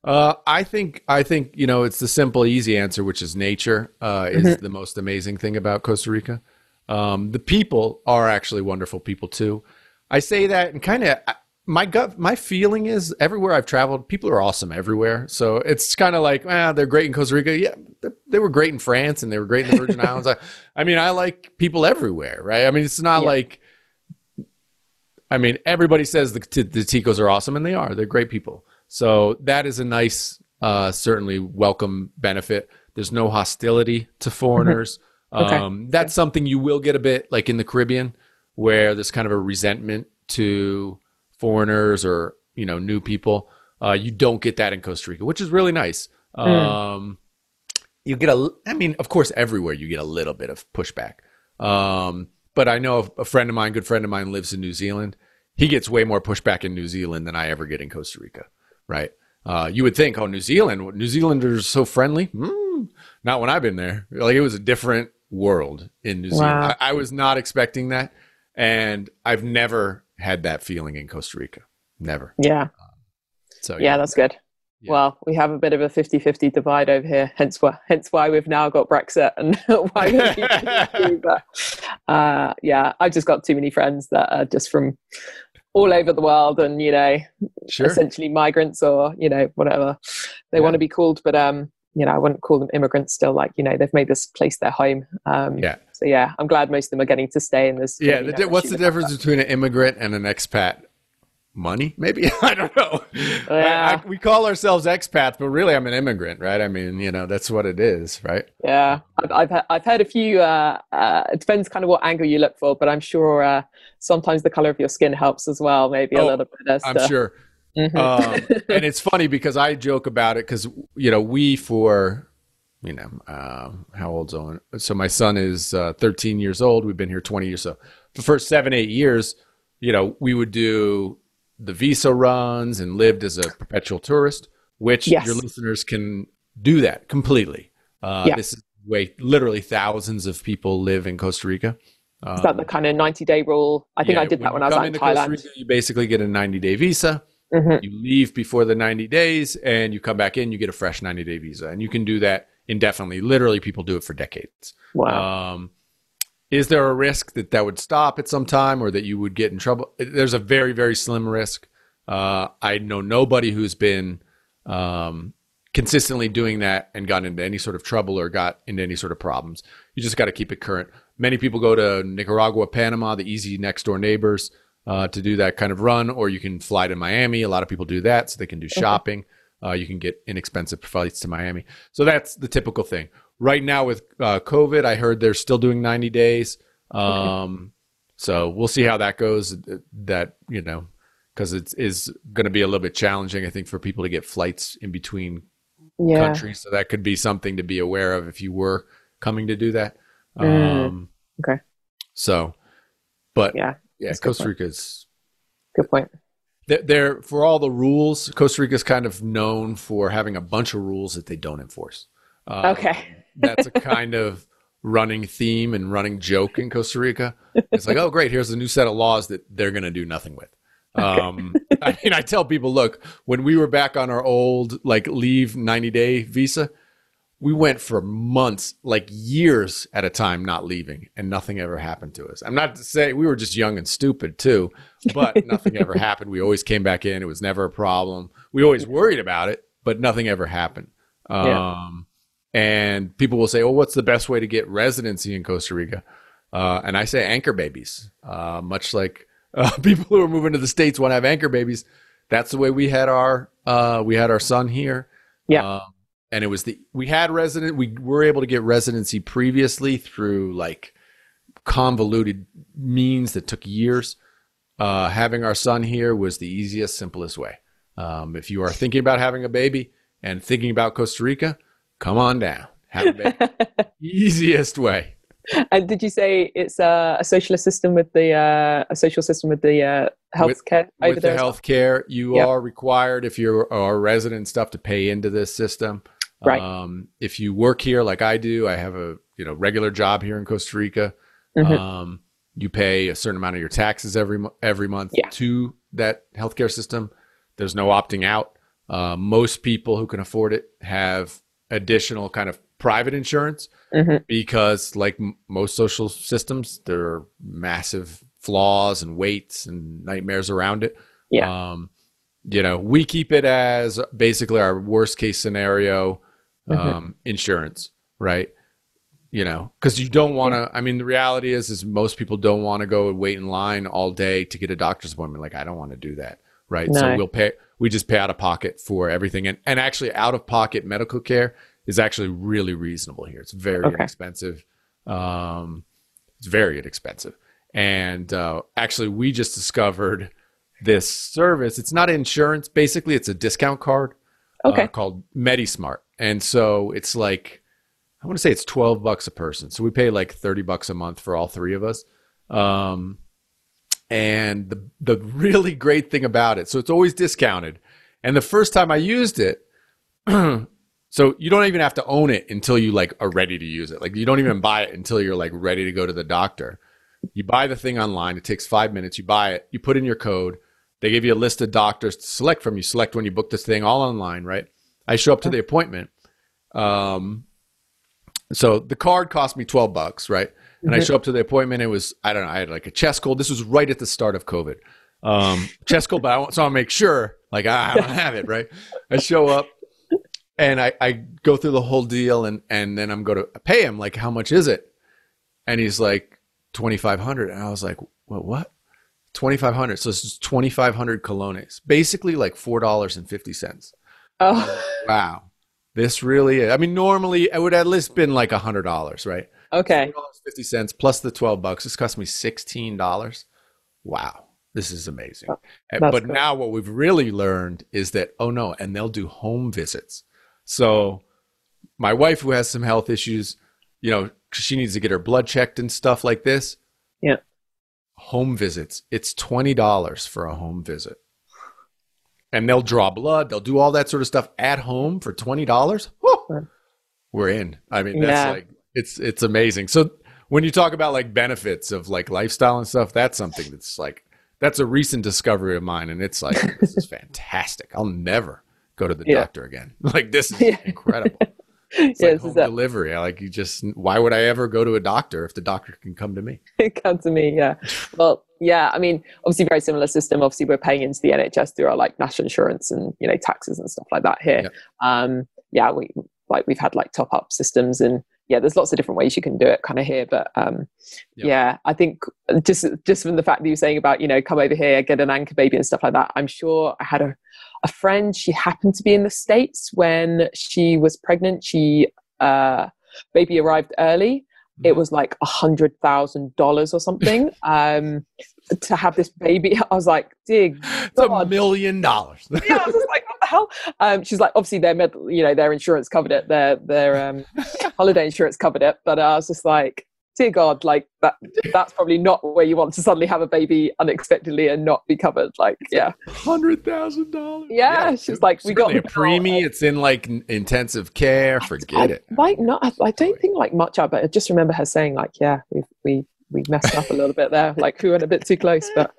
Uh, I think I think you know it's the simple, easy answer, which is nature uh, is Mhm. the most amazing thing about Costa Rica. Um, the people are actually wonderful people too. I say that and kind of my gut, my feeling is everywhere I've traveled, people are awesome everywhere. So it's kind of like, ah, they're great in Costa Rica. Yeah, they- were great in France and they were great in the Virgin Islands. I, I mean, I like people everywhere, right? I mean, it's not Yeah. like. I mean, everybody says the, t- the Ticos are awesome, and they are. They're great people. So that is a nice, uh, certainly welcome benefit. There's no hostility to foreigners. Okay. Um, that's something you will get a bit like in the Caribbean, where there's kind of a resentment to foreigners or you know new people. Uh, you don't get that in Costa Rica, which is really nice. Um, you get a, I mean, of course, everywhere you get a little bit of pushback. Um, but I know a friend of mine, good friend of mine, lives in New Zealand. He gets way more pushback in New Zealand than I ever get in Costa Rica. Right? Uh, you would think, oh, New Zealand, New Zealanders are so friendly. Mm, not when I've been there. Like it was a different world in New Zealand. I, I was not expecting that, and I've never had that feeling in Costa Rica. Never. yeah, So yeah, that's good. Yeah. Well, we have a bit of a 50-50 divide over here, hence why hence why we've now got Brexit and why we're keeping but uh, yeah, I've just got too many friends that are just from all over the world and you know sure. essentially migrants or you know whatever they Yeah. want to be called but um you know i wouldn't call them immigrants still like you know they've made this place their home um Yeah. So yeah i'm glad most of them are getting to stay in this Yeah. The, what's the difference between an immigrant and an expat? Money, maybe. I don't know. Yeah. I- we call ourselves expats, but really, I'm an immigrant, right? I mean, you know, that's what it is, right? yeah I've, I've, I've heard a few uh, uh it depends kind of what angle you look for but i'm sure uh sometimes the color of your skin helps as well maybe a Oh, little bit I'm sure. Mhm. um, and it's funny because I joke about it because you know we for you know um, how old's Owen? So my son is uh, 13 years old. We've been here 20 years. So for the first seven eight years, you know, we would do the visa runs and lived as a perpetual tourist, which Yes. your listeners can do that completely. Uh, Yeah. This is way literally thousands of people live in Costa Rica. is that the kind of 90 day rule i think Yeah, i did that when i was out in thailand Rica, you basically get a 90 day visa. Mhm. You leave before the 90 days and you come back in, you get a fresh 90 day visa. And you can do that indefinitely. Literally, people do it for decades. wow Um, is there a risk that that would stop at some time or that you would get in trouble? There's a very, very slim risk. Uh, I know nobody who's been um, consistently doing that and gotten into any sort of trouble or got into any sort of problems. You just got to keep it current. Many people go to Nicaragua, Panama, the easy next door neighbors, uh, to do that kind of run, or you can fly to Miami. A lot of people do that so they can do shopping. Uh, you can get inexpensive flights to Miami. So that's the typical thing. Right now with uh, COVID, I heard they're still doing 90 days. Um, So we'll see how that goes. That, you know, because it is going to be a little bit challenging, I think, for people to get flights in between yeah countries. So that could be something to be aware of if you were coming to do that. Mm. Um, okay so, but yeah yeah, that's a good Costa. Rica's good point they're, they're for all the rules. Costa Rica is kind of known for having a bunch of rules that they don't enforce. Um, okay that's a kind of running theme and running joke in Costa Rica. It's like, oh, great, here's a new set of laws that they're going to do nothing with. Um, I mean, I tell people, look, when we were back on our old like leave 90 day visa, we went for months, like years at a time, not leaving, and nothing ever happened to us. I'm not to say we were just young and stupid too, but nothing ever happened. We always came back in. It was never a problem. We always worried about it, but nothing ever happened. Yeah. Um, and people will say, "Well, what's the best way to get residency in Costa Rica?" uh, and I say anchor babies, uh, much like uh, people who are moving to the states want to have anchor babies. That's the way we had our uh, we had our son here. Yeah. Um, and it was the we had resident we were able to get residency previously through like convoluted means that took years. Uh, having our son here was the easiest, simplest way. Um, if you are thinking about having a baby and thinking about Costa Rica, come on down. Have a baby. easiest way. And did you say it's uh, a socialist system with the uh, a social system with the uh, healthcare with, with the healthcare, you Yep. are required if you're a resident and stuff to pay into this system. Right. Um, if you work here like I do, I have a you know regular job here in Costa Rica. Mhm. Um, you pay a certain amount of your taxes every every month Yeah. to that healthcare system. There's no opting out. Uh, most people who can afford it have additional kind of private insurance Mhm. because, like m- most social systems, there are massive flaws and weights and nightmares around it. Yeah. Um, you know, we keep it as basically our worst case scenario Mhm. um, insurance, right? You know, because you don't want to. I mean, the reality is, is most people don't want to go and wait in line all day to get a doctor's appointment. Like, I don't want to do that, right? So we'll pay. We just pay out of pocket for everything, and and actually, out of pocket medical care is actually really reasonable here. It's very Okay. inexpensive. Um, it's very inexpensive, and uh, actually, we just discovered this service. It's not insurance. Basically, it's a discount card Okay. uh, called MediSmart. And so it's like, I want to say it's 12 bucks a person. So we pay like 30 bucks a month for all three of us. Um, and the, the really great thing about it, so it's always discounted. And the first time I used it, so you don't even have to own it until you like are ready to use it. Like you don't even buy it until you're like ready to go to the doctor. You buy the thing online. It takes five minutes. You buy it. You put in your code. They give you a list of doctors to select from. You select when you book this thing all online, right? I show up to the appointment. Um, so the card cost me 12 bucks, right? And I Mhm. show up to the appointment. It was, I don't know, I had like a chest cold. This was right at the start of COVID. Um, chest cold, but I want, so I make sure, like, I don't have it, right? I show up and I, I go through the whole deal and, and then I'm going to pay him, like, how much is it? And he's like, 2,500. And I was like, what, what? 2,500. So this is 2,500 colones, basically like $4.50. Oh, Wow. This really is. I mean, normally it would at least been like a hundred dollars, right? okay. Fifty cents plus the twelve bucks. This cost me sixteen dollars. Wow, this is amazing. Oh, that's but good. now what we've really learned is that oh no, and they'll do home visits. So my wife, who has some health issues, you know, 'cause she needs to get her blood checked and stuff like this. Yeah. Home visits. It's twenty dollars for a home visit and they'll draw blood. They'll do all that sort of stuff at home for twenty dollars. We're in. I mean, that's Yeah. like it's it's amazing. So when you talk about like benefits of like lifestyle and stuff, that's something that's like that's a recent discovery of mine, and it's like this is fantastic. I'll never go to the Yeah. doctor again. Like this is Yeah. incredible. It's Yeah, like home delivery. Like you just. Why would I ever go to a doctor if the doctor can come to me? come to me yeah well yeah i mean obviously very similar system obviously we're paying into the nhs through our like national insurance and you know taxes and stuff like that here Yep. um yeah we like we've had like top up systems and yeah there's lots of different ways you can do it kind of here but um Yep. yeah i think just just from the fact that you're saying about you know come over here get an anchor baby and stuff like that i'm sure i had a a friend. She happened to be in the states when she was pregnant. She uh baby arrived early. It was like a hundred thousand dollars or something um to have this baby. I was like It's a million dollars. yeah, I was just like, what the hell? Um, she's like, obviously their med, you know, their insurance covered it, their their um, holiday insurance covered it, but I was just like, dear God, like that that's probably not where you want to suddenly have a baby unexpectedly and not be covered. Like, yeah, Hundred thousand dollars. yeah. She's like, we got a preemie. It's in like intensive care. Forget I, it. Like, not, I, I don't think like much of it. I just remember her saying like, yeah, we we we messed up a little bit there. Like, we went a bit too close, but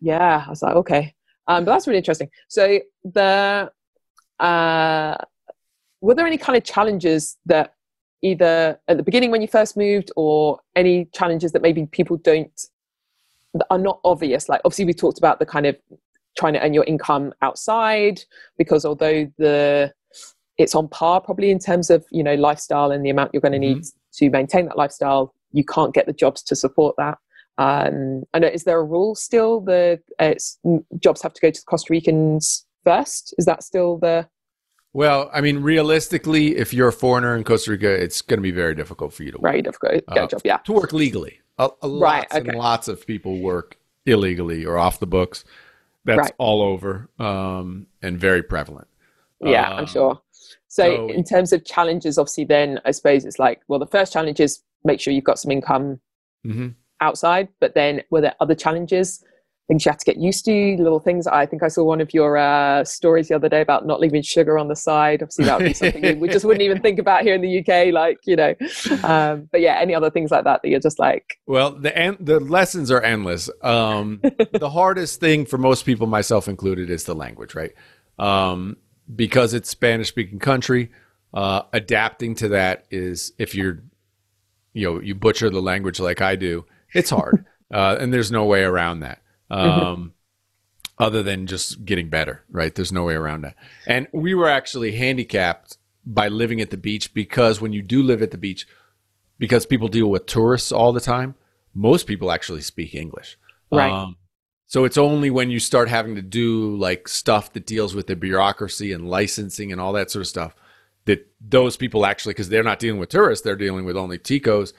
yeah, I was like, okay. Um, but that's really interesting. So the uh, were there any kind of challenges that either at the beginning when you first moved, or any challenges that maybe people don't that are not obvious? Like, obviously, we talked about the kind of trying to earn your income outside because although the it's on par probably in terms of you know lifestyle and the amount you're going to need to maintain that lifestyle you can't get the jobs to support that. Um, I know, is there a rule still? The uh, jobs have to go to the Costa Ricans first. Is that still the? Well, I mean, realistically, if you're a foreigner in Costa Rica, it's going to be very difficult for you to work. Very difficult uh, a job. Yeah, to work legally. A, a right. Lots okay. and lots of people work illegally or off the books. That's right. all over um, and very prevalent. Yeah, um, I'm sure. So, so, in terms of challenges, obviously, then I suppose it's like, well, the first challenge is make sure you've got some income mm-hmm. outside. But then, were there other challenges? Things you had to get used to, little things. I think I saw one of your uh, stories the other day about not leaving sugar on the side. Obviously, that would be something we just wouldn't even think about here in the UK. Like, you know, um, but yeah, any other things like that that you're just like. Well, the en- the lessons are endless. Um, the hardest thing for most people, myself included, is the language, right? Um, because it's Spanish speaking country, uh, adapting to that is if you're, you know, you butcher the language like I do, it's hard. uh, and there's no way around that. Mm-hmm. Um, mm-hmm. Other than just getting better, right? There's no way around that. And we were actually handicapped by living at the beach because when you do live at the beach, because people deal with tourists all the time, most people actually speak English. Right. Um, so it's only when you start having to do like stuff that deals with the bureaucracy and licensing and all that sort of stuff that those people actually, because they're not dealing with tourists, they're dealing with only ticos.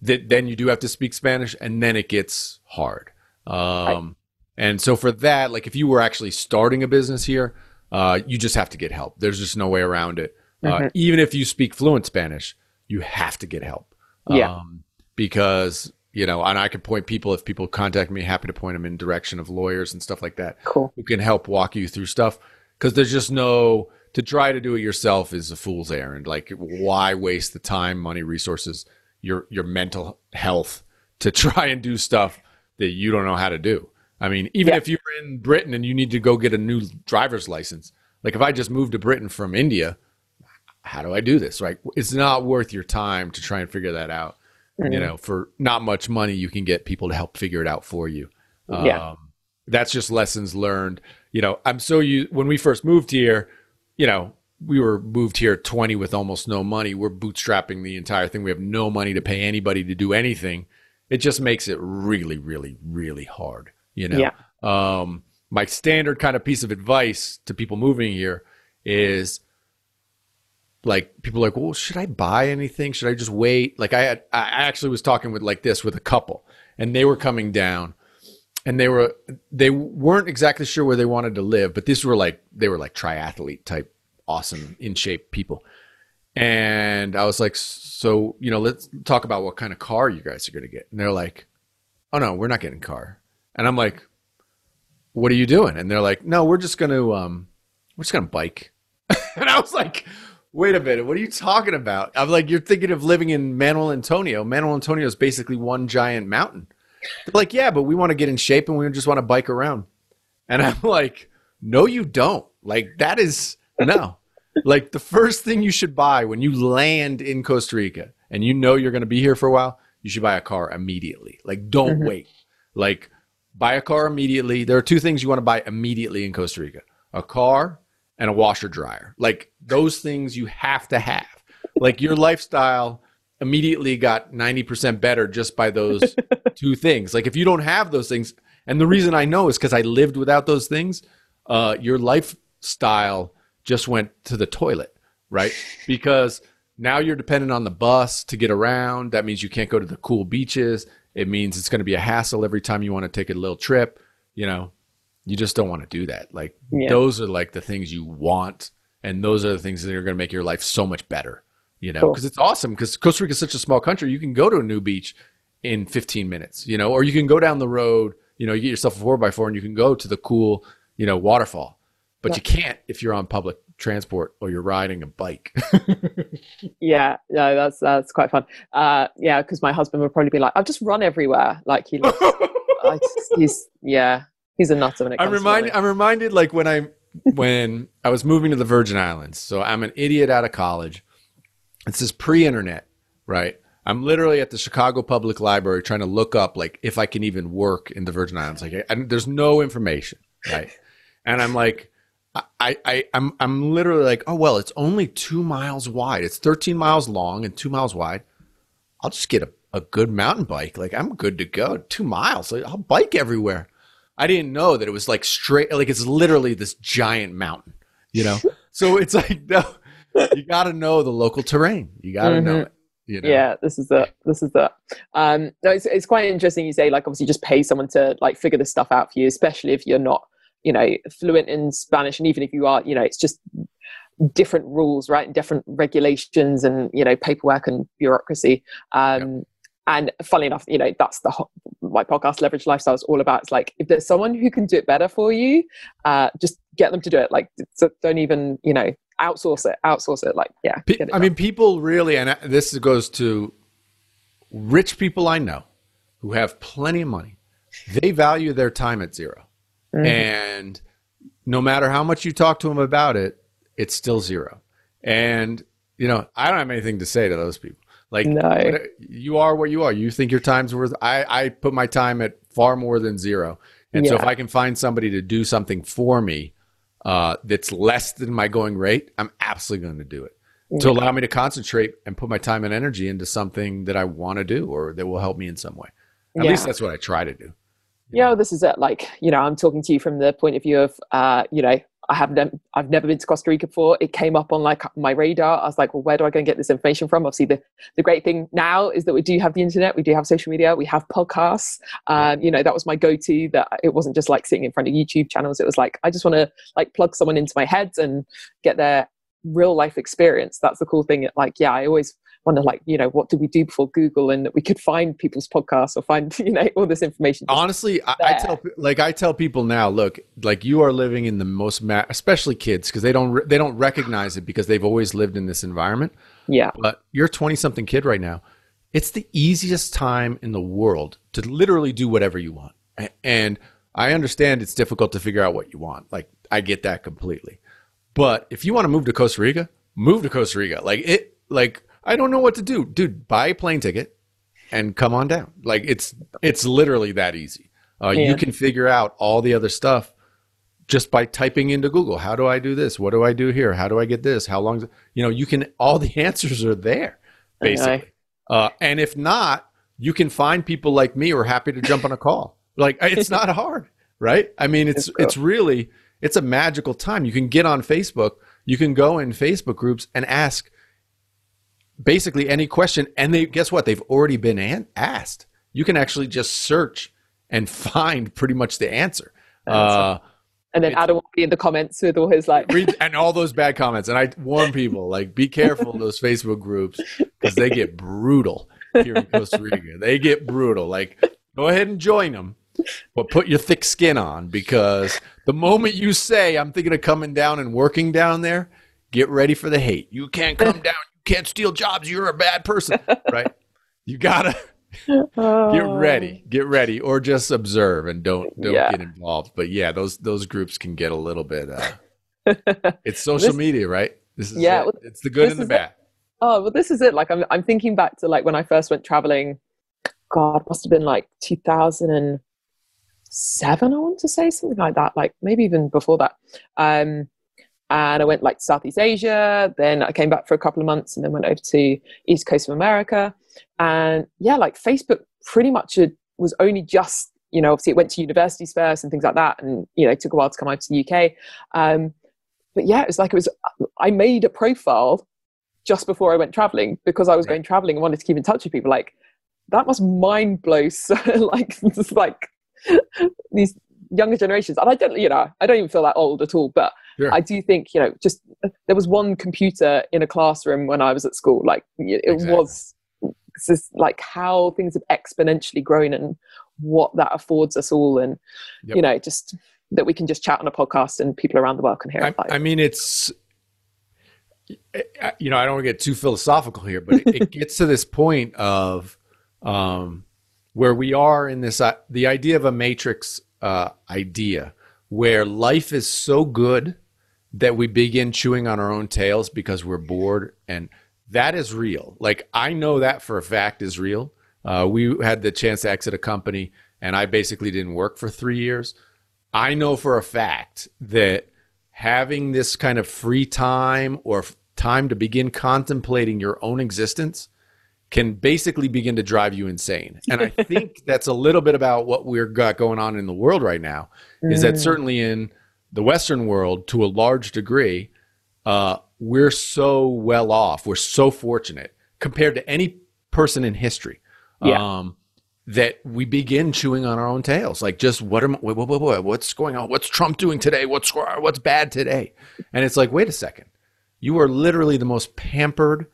That then you do have to speak Spanish, and then it gets hard. Um, right. And so for that, like if you were actually starting a business here, uh, you just have to get help. There's just no way around it. Uh, mm-hmm. even if you speak fluent Spanish, you have to get help. Yeah. Um, because you know, and I can point people if people contact me, happy to point them in direction of lawyers and stuff like that. Cool. Who can help walk you through stuff because there's just no to try to do it yourself is a fool's errand. Like, why waste the time, money, resources, your your mental health to try and do stuff that you don't know how to do? I mean, even yeah. if you're in Britain and you need to go get a new driver's license, like if I just moved to Britain from India, how do I do this? Right? It's not worth your time to try and figure that out. Mm-hmm. You know, for not much money, you can get people to help figure it out for you. Yeah. Um, that's just lessons learned. You know, I'm so you when we first moved here, you know, we were moved here 20 with almost no money. We're bootstrapping the entire thing. We have no money to pay anybody to do anything. It just makes it really, really, really hard. You know, yeah. um, my standard kind of piece of advice to people moving here is like people like, well, should I buy anything? Should I just wait? Like I had, I actually was talking with like this with a couple, and they were coming down, and they were they weren't exactly sure where they wanted to live, but these were like they were like triathlete type, awesome in shape people, and I was like, so you know, let's talk about what kind of car you guys are going to get, and they're like, oh no, we're not getting car, and I'm like, what are you doing? And they're like, no, we're just going to um, we're just going to bike, and I was like wait a minute, what are you talking about? I'm like, you're thinking of living in Manuel Antonio. Manuel Antonio is basically one giant mountain. They're like, yeah, but we want to get in shape and we just want to bike around. And I'm like, no, you don't. Like, that is no. Like, the first thing you should buy when you land in Costa Rica and you know you're going to be here for a while, you should buy a car immediately. Like, don't mm-hmm. wait. Like, buy a car immediately. There are two things you want to buy immediately in Costa Rica a car and a washer dryer. Like those things you have to have. Like your lifestyle immediately got 90% better just by those two things. Like if you don't have those things, and the reason I know is because I lived without those things, uh, your lifestyle just went to the toilet, right? Because now you're dependent on the bus to get around. That means you can't go to the cool beaches. It means it's going to be a hassle every time you want to take a little trip. You know, you just don't want to do that. Like yeah. those are like the things you want, and those are the things that are going to make your life so much better. You know, because cool. it's awesome. Because Costa Rica is such a small country, you can go to a new beach in 15 minutes. You know, or you can go down the road. You know, you get yourself a four by four, and you can go to the cool, you know, waterfall. But yeah. you can't if you're on public transport or you're riding a bike. yeah, yeah, that's that's quite fun. Uh, yeah, because my husband would probably be like, "I've just run everywhere." Like he, loves, just, he's yeah, he's a nuts when it comes. I'm reminded. I'm reminded like when I when I was moving to the Virgin Islands. So I'm an idiot out of college. It's this pre-internet, right? I'm literally at the Chicago Public Library trying to look up like if I can even work in the Virgin Islands. Like, I, there's no information, right? and I'm like, I, I, I'm, I'm literally like, oh well, it's only two miles wide. It's 13 miles long and two miles wide. I'll just get a, a good mountain bike. Like I'm good to go. Two miles. Like, I'll bike everywhere. I didn't know that it was like straight. Like it's literally this giant mountain. You know. so it's like no, you got to know the local terrain. You got to mm-hmm. know it. You know? Yeah, this is the This is the Um, no, it's it's quite interesting. You say like obviously just pay someone to like figure this stuff out for you, especially if you're not you know fluent in Spanish, and even if you are, you know, it's just different rules, right, and different regulations, and you know paperwork and bureaucracy. Um. And funnily enough, you know that's the my podcast, Leverage Lifestyle, is all about. It's like if there's someone who can do it better for you, uh, just get them to do it. Like, so don't even you know outsource it, outsource it. Like, yeah. It I mean, people really, and this goes to rich people I know who have plenty of money. They value their time at 0 mm-hmm. and no matter how much you talk to them about it, it's still zero. And you know, I don't have anything to say to those people. Like, no. you are what you are. You think your time's worth. I I put my time at far more than zero. And yeah. so if I can find somebody to do something for me uh, that's less than my going rate, I'm absolutely going to do it to allow me to concentrate and put my time and energy into something that I want to do or that will help me in some way. At yeah. least that's what I try to do. You know, this is it. Like, you know, I'm talking to you from the point of view of, uh, you know, I have never, I've never been to Costa Rica before. It came up on like my radar. I was like, well, where do I go and get this information from? Obviously, the, the great thing now is that we do have the internet, we do have social media, we have podcasts. Um, you know, that was my go-to. That it wasn't just like sitting in front of YouTube channels. It was like I just want to like plug someone into my head and get their real life experience. That's the cool thing. Like, yeah, I always wonder like you know what did we do before google and that we could find people's podcasts or find you know all this information honestly I, I, tell like i tell people now look like you are living in the most ma- especially kids because they don't re- they don't recognize it because they've always lived in this environment. Yeah. But you're 20 something kid right now. It's the easiest time in the world to literally do whatever you want. And i understand it's difficult to figure out what you want. Like i get that completely. But if you want to move to costa rica move to costa rica. Like it like I don't know what to do. Dude, buy a plane ticket and come on down. Like it's it's literally that easy. Uh, yeah. You can figure out all the other stuff just by typing into Google. How do I do this? What do I do here? How do I get this? How long? You know, you can. All the answers are there, basically. Uh, and if not, you can find people like me who are happy to jump on a call. Like it's not hard, right? I mean, it's it's, it's really it's a magical time. You can get on Facebook. You can go in Facebook groups and ask basically any question, and they guess what? They've already been an- asked. You can actually just search and find pretty much the answer. Uh, and then Adam will be in the comments with all his like read, and all those bad comments. And I warn people like be careful those Facebook groups because they get brutal here in Costa Rica. They get brutal. Like go ahead and join them, but put your thick skin on because the moment you say I'm thinking of coming down and working down there, get ready for the hate. You can't come down can't steal jobs. You're a bad person, right? you gotta get ready, get ready, or just observe and don't don't yeah. get involved. But yeah, those those groups can get a little bit. Uh, it's social this, media, right? This is yeah, it. it's the good and the bad. It. Oh well, this is it. Like I'm I'm thinking back to like when I first went traveling. God, must have been like 2007. I want to say something like that. Like maybe even before that. Um, and I went like to Southeast Asia. Then I came back for a couple of months, and then went over to East Coast of America. And yeah, like Facebook pretty much was only just you know obviously it went to universities first and things like that, and you know it took a while to come over to the UK. Um, but yeah, it was like it was. I made a profile just before I went traveling because I was going traveling and wanted to keep in touch with people. Like that must mind blow. So, like just like these younger generations, and I don't, you know, I don't even feel that old at all, but Sure. I do think, you know, just there was one computer in a classroom when I was at school. Like it exactly. was just like how things have exponentially grown and what that affords us all. And, yep. you know, just that we can just chat on a podcast and people around the world can hear I, it. I mean, it's, you know, I don't want to get too philosophical here, but it, it gets to this point of um, where we are in this, uh, the idea of a matrix uh, idea where life is so good that we begin chewing on our own tails because we're bored and that is real. Like i know that for a fact is real. Uh, we had the chance to exit a company and i basically didn't work for three years. I know for a fact that having this kind of free time or time to begin contemplating your own existence can basically begin to drive you insane. And I think that's a little bit about what we're got going on in the world right now. Is that Mm. certainly in the Western world, to a large degree, uh, we're so well off. We're so fortunate compared to any person in history. Yeah. Um, that we begin chewing on our own tails. Like, just what am what, what, what, what- what's going on? What's Trump doing today? What's what's bad today? And it's like, wait a second, you are literally the most pampered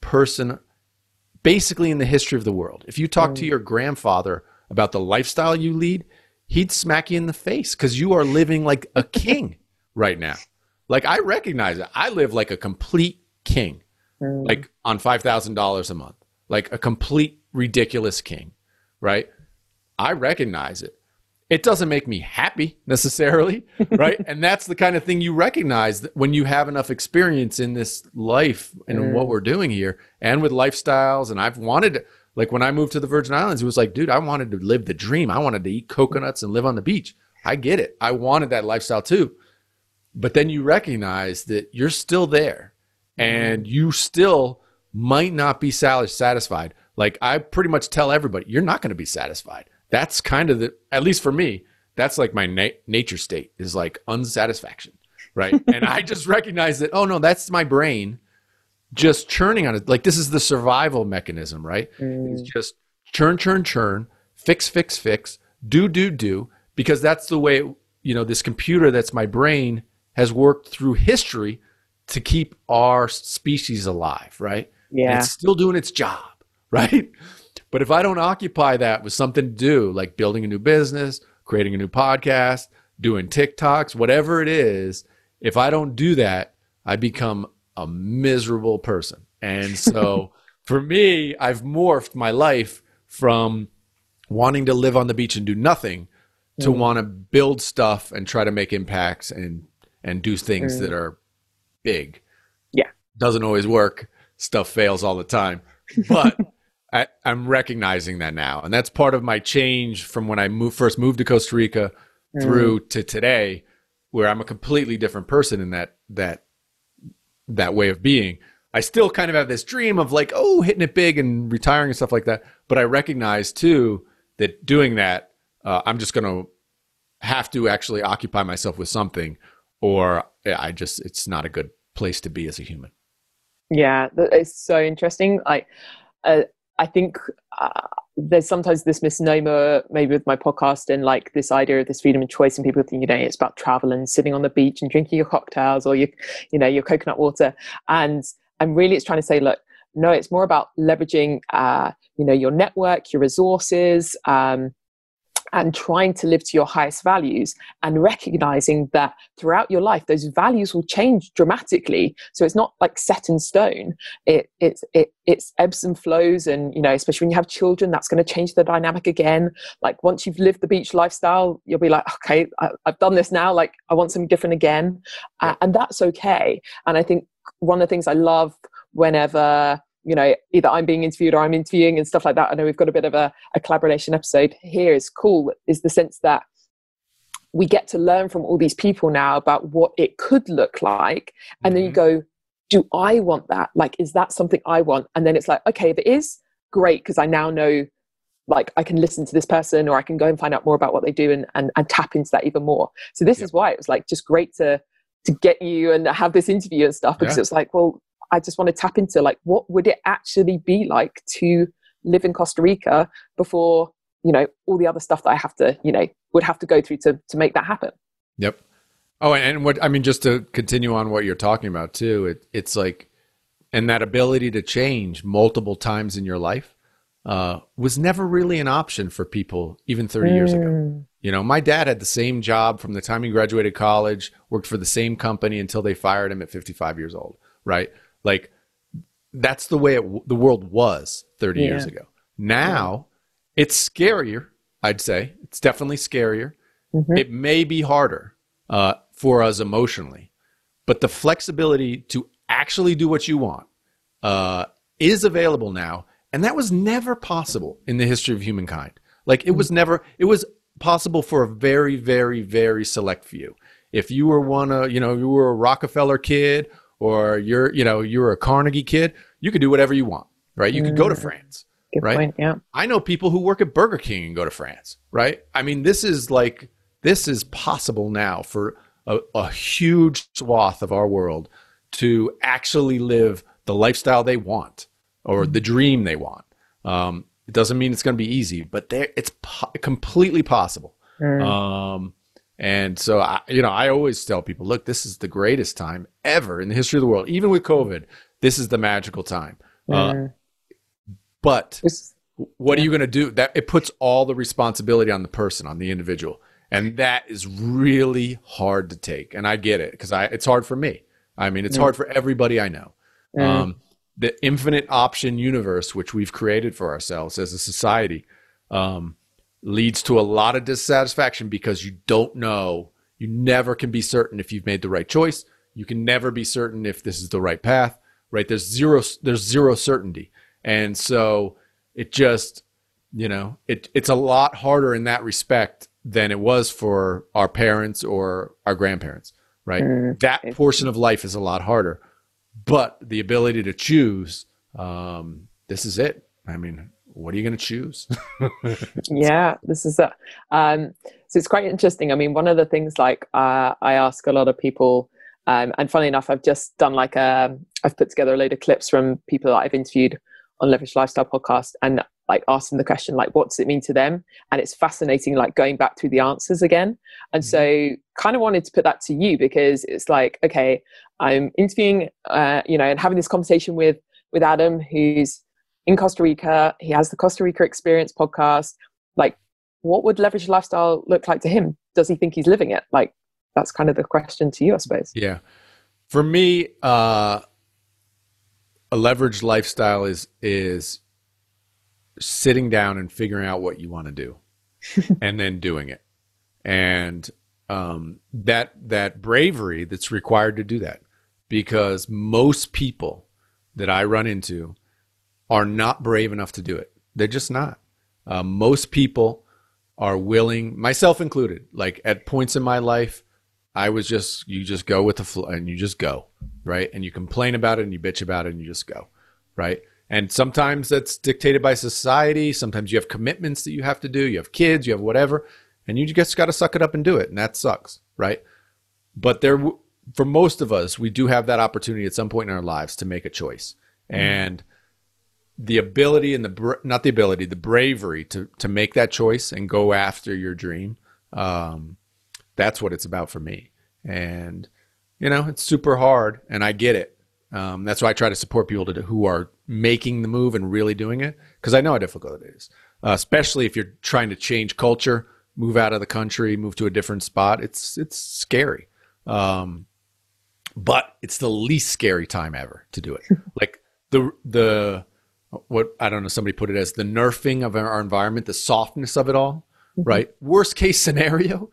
person, basically in the history of the world. If you talk to mm. your grandfather about the lifestyle you lead, he'd smack you in the face because you are living like a king right now. Like I recognize it. I live like a complete king, mm. like on five thousand dollars a month, like a complete ridiculous king, right? I recognize it. It doesn't make me happy necessarily, right? and that's the kind of thing you recognize that when you have enough experience in this life and mm. what we're doing here and with lifestyles. And I've wanted to, like when I moved to the Virgin Islands, it was like, dude, I wanted to live the dream. I wanted to eat coconuts and live on the beach. I get it. I wanted that lifestyle too. But then you recognize that you're still there and mm. you still might not be satisfied. Like I pretty much tell everybody, you're not going to be satisfied. That's kind of the, at least for me, that's like my na- nature state is like unsatisfaction, right? and I just recognize that, oh no, that's my brain just churning on it. Like this is the survival mechanism, right? It's mm. just churn, churn, churn, fix, fix, fix, do, do, do, because that's the way, you know, this computer that's my brain has worked through history to keep our species alive, right? And Yeah. it's still doing its job, right? But if I don't occupy that with something to do, like building a new business, creating a new podcast, doing TikToks, whatever it is, if I don't do that, I become a miserable person. And so for me, I've morphed my life from wanting to live on the beach and do nothing to Mm. want to build stuff and try to make impacts and and do things Mm. that are big. Yeah. Doesn't always work. Stuff fails all the time. But I, I'm recognizing that now. And that's part of my change from when I moved, first moved to Costa Rica through to today, where I'm a completely different person in that that that way of being. I still kind of have this dream of like, oh, hitting it big and retiring and stuff like that. But I recognize too that doing that, uh, I'm just going to have to actually occupy myself with something, or I just it's not a good place to be as a human. Yeah, it's so interesting. Like, uh, I think uh, there's sometimes this misnomer, maybe with my podcast, and like this idea of this freedom of choice, and people think, you know, it's about travel and sitting on the beach and drinking your cocktails or your, you know, your coconut water. And and really, it's trying to say, look, no, it's more about leveraging, uh, you know, your network, your resources. Um, and trying to live to your highest values and recognizing that throughout your life those values will change dramatically. So it's not like set in stone. It it's it it's ebbs and flows and you know especially when you have children that's going to change the dynamic again. Like once you've lived the beach lifestyle you'll be like okay I, i've done this now. Like i want something different again. Uh, and that's okay. And i think one of the things i love whenever you know either i'm being interviewed or i'm interviewing and stuff like that. I know we've got a bit of a, a collaboration episode here. Is cool is the sense that we get to learn from all these people now about what it could look like. And then you mm-hmm. go do i want that? Like is that something i want? And then it's like okay if it is great because i now know like i can listen to this person or i can go and find out more about what they do and and, and tap into that even more. So this is why it was like just great to to get you and have this interview and stuff because Yeah. it's like well i just want to tap into like what would it actually be like to live in costa rica before you know all the other stuff that i have to you know would have to go through to to make that happen Yep. Oh, and what I mean, just to continue on what you're talking about too, it, it's like, and that ability to change multiple times in your life uh, was never really an option for people even 30 years ago. You know, my dad had the same job from the time he graduated college, worked for the same company until they fired him at 55 years old, right? Like, that's the way it, the world was 30 years ago. Now, it's scarier, I'd say. It's definitely scarier. Mm-hmm. It may be harder uh, for us emotionally, but the flexibility to actually do what you want uh, is available now. And that was never possible in the history of humankind. Like it was never, it was possible for a very, very, very select few. If you were one, uh, you know, you were a Rockefeller kid or you're, you know, you're a Carnegie kid, you could do whatever you want. right? You could go to France, Good right? point. Yeah. I know people who work at Burger King and go to France, right? I mean, this is like this is possible now for a, a huge swath of our world to actually live the lifestyle they want or the dream they want. Um, it doesn't mean it's going to be easy, but there it's po- completely possible. Um, and so, I, you know, I always tell people, look, this is the greatest time ever in the history of the world. Even with COVID, this is the magical time. Uh, but It's- what are you going to do? That it puts all the responsibility on the person, on the individual, and that is really hard to take. And I get it because I it's hard for me. I mean, it's hard for everybody I know. Um, the infinite option universe, which we've created for ourselves as a society, um, leads to a lot of dissatisfaction because you don't know. You never can be certain if you've made the right choice. You can never be certain if this is the right path. Right? There's zero. There's zero certainty, and so it just you know it it's a lot harder in that respect than it was for our parents or our grandparents right that portion of life is a lot harder but the ability to choose um, this is it i mean what are you going to choose? Yeah this is that um so it's quite interesting. I mean one of the things like uh, i ask a lot of people um, and funny enough i've just done like a i've put together a load of clips from people that i've interviewed on leverage lifestyle podcast and like ask them the question like what does it mean to them? And it's fascinating like going back through the answers again. And so kind of wanted to put that to you because it's like okay i'm interviewing uh, you know and having this conversation with with adam who's in Costa Rica. He has the Costa Rica Experience podcast. Like, what would leverage lifestyle look like to him? Does he think he's living it? Like, that's kind of the question to you, I suppose. yeah for me uh, a leveraged lifestyle is is sitting down and figuring out what you want to do and then doing it and um, that that bravery that's required to do that because most people that I run into are not brave enough to do it. They're just not. Uh, most people are willing, myself included. Like at points in my life, I was just you just go with the flow and you just go right, and you complain about it and you bitch about it and you just go right. And sometimes that's dictated by society. Sometimes you have commitments that you have to do. You have kids. You have whatever, and you just got to suck it up and do it, and that sucks, right? But there, for most of us, we do have that opportunity at some point in our lives to make a choice, and the ability and the not the ability, the bravery to to make that choice and go after your dream. Um, that's what it's about for me, and you know it's super hard, and I get it. Um, that's why I try to support people to do, who are making the move and really doing it because I know how difficult it is, uh, especially if you're trying to change culture, move out of the country, move to a different spot. It's it's scary, um, but it's the least scary time ever to do it. like the the what I don't know somebody put it as the nerfing of our environment, the softness of it all. Right. Worst case scenario,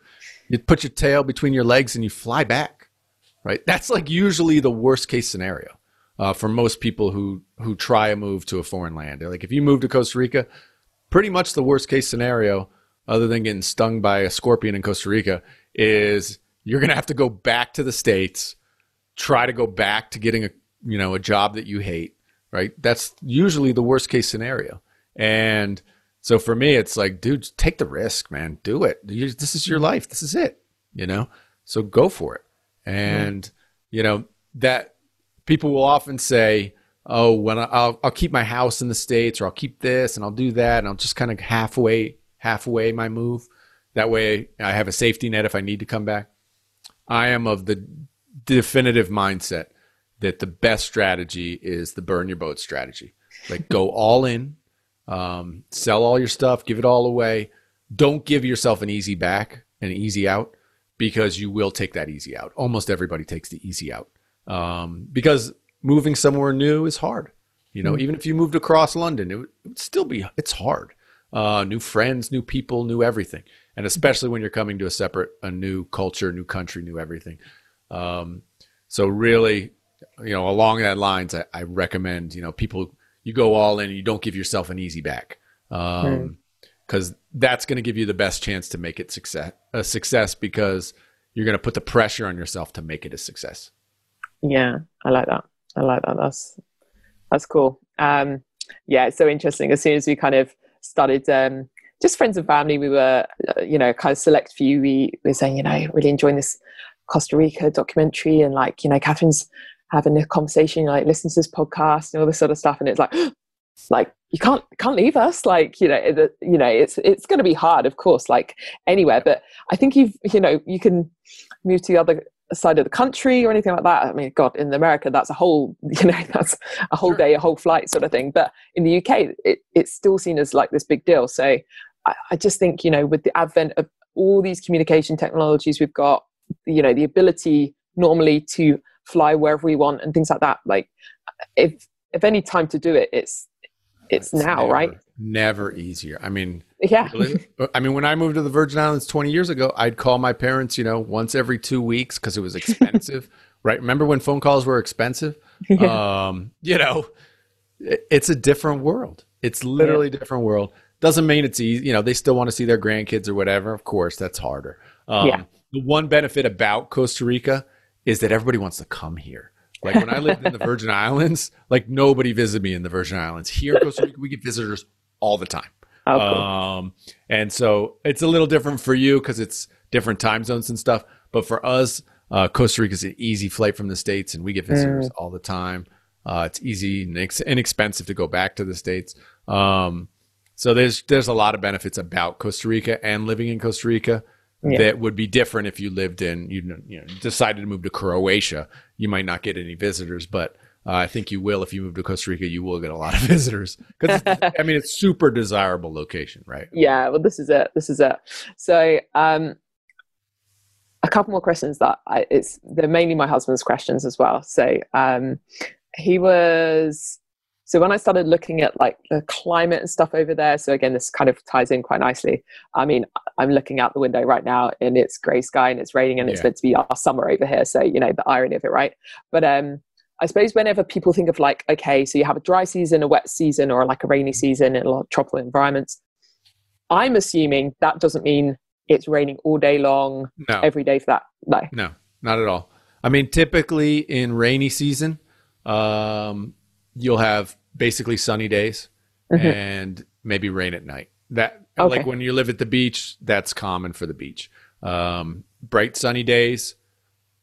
you put your tail between your legs and you fly back. Right. That's like usually the worst case scenario uh, for most people who who try a move to a foreign land. They're like if you move to Costa Rica, pretty much the worst case scenario, other than getting stung by a scorpion in Costa Rica, is you're gonna have to go back to the states, try to go back to getting a you know a job that you hate. Right. That's usually the worst case scenario. And so for me, it's like, dude, take the risk, man. Do it. You, this is your life. This is it. You know. So go for it. And you know that people will often say, "Oh, when I, I'll I'll keep my house in the states, or I'll keep this, and I'll do that, and I'll just kind of halfway halfway my move. That way, I have a safety net if I need to come back." I am of the definitive mindset that the best strategy is the burn your boat strategy. Like go all in, um, sell all your stuff, give it all away. Don't give yourself an easy back, an easy out, because you will take that easy out. Almost everybody takes the easy out um, because moving somewhere new is hard. You know, even if you moved across London, it would, it would still be it's hard. Uh, new friends, new people, new everything, and especially when you're coming to a separate, a new culture, new country, new everything. Um, so really, you know, along that lines, I, I recommend you know people you go all in, and you don't give yourself an easy back, because that's going to give you the best chance to make it success a success because you're going to put the pressure on yourself to make it a success. Yeah, I like that. I like that. That's that's cool. Um, yeah, it's so interesting. As soon as we kind of started, um, just friends and family, we were, uh, you know, kind of select few. We were saying, you know, really enjoying this Costa Rica documentary, and like, you know, Catherine's having a conversation, like, listen to this podcast and all this sort of stuff, and it's like. like you can't can't leave us like you know it, you know it's it's going to be hard of course like anywhere but i think you've you know you can move to the other side of the country or anything like that. I mean, God, in America, that's a whole, you know, that's a whole day, a whole flight sort of thing. But in the UK, it, it's still seen as like this big deal. So I, I just think, you know, with the advent of all these communication technologies we've got, you know, the ability normally to fly wherever we want and things like that. Like, if if any time to do it, it's it's, it's now, never, right? Never easier. I mean, yeah. I mean, when I moved to the Virgin Islands 20 years ago, I'd call my parents, you know, once every two weeks because it was expensive, right? Remember when phone calls were expensive? Yeah. Um, you know, it, it's a different world. It's literally yeah. a different world. Doesn't mean it's easy. You know, they still want to see their grandkids or whatever. Of course, that's harder. Um, yeah. The one benefit about Costa Rica is that everybody wants to come here. Like when I lived in the Virgin Islands, like nobody visited me in the Virgin Islands. Here in Costa Rica, we get visitors all the time. Oh, cool. Um, and so it's a little different for you because it's different time zones and stuff. But for us, uh, Costa Rica is an easy flight from the States, and we get visitors mm. all the time. Uh, it's easy and inexpensive to go back to the States. Um, so there's there's a lot of benefits about Costa Rica and living in Costa Rica yeah. that would be different if you lived in you you know decided to move to Croatia. You might not get any visitors, but uh, I think you will if you move to Costa Rica. You will get a lot of visitors because I mean it's super desirable location, right? Yeah, well, this is it. This is it. So, um, a couple more questions that I, it's they're mainly my husband's questions as well. So, um, he was so when I started looking at like the climate and stuff over there, so again, this kind of ties in quite nicely. I mean, I'm looking out the window right now and it's grey sky and it's raining and yeah. it's meant to be our summer over here. So, you know, the irony of it, right? But um, I suppose whenever people think of like, okay, so you have a dry season, a wet season, or like a rainy season in a lot of tropical environments, I'm assuming that doesn't mean it's raining all day long, no. every day for that. No, no, not at all. I mean, typically in rainy season, um, you'll have basically sunny days mm-hmm. and maybe rain at night. That okay. like when you live at the beach, that's common for the beach. Um, bright sunny days,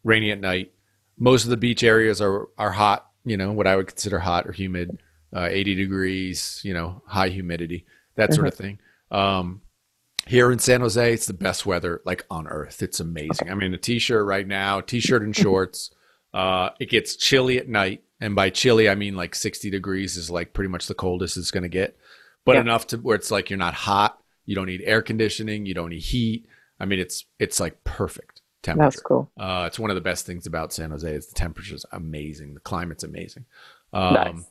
rainy at night most of the beach areas are are hot. You know what I would consider hot or humid, uh, 80 degrees. You know, high humidity, that sort of mm-hmm. thing. Um, here in San Jose, it's the best weather like on earth. It's amazing. I'm in a t-shirt right now, t-shirt and shorts. Uh, it gets chilly at night, and by chilly I mean like 60 degrees is like pretty much the coldest it's going to get, but yeah. enough to where it's like you're not hot. You don't need air conditioning. You don't need heat. I mean, it's it's like perfect temperature. That's cool. Uh, it's one of the best things about San Jose is the temperature's amazing. The climate's amazing. Um, nice.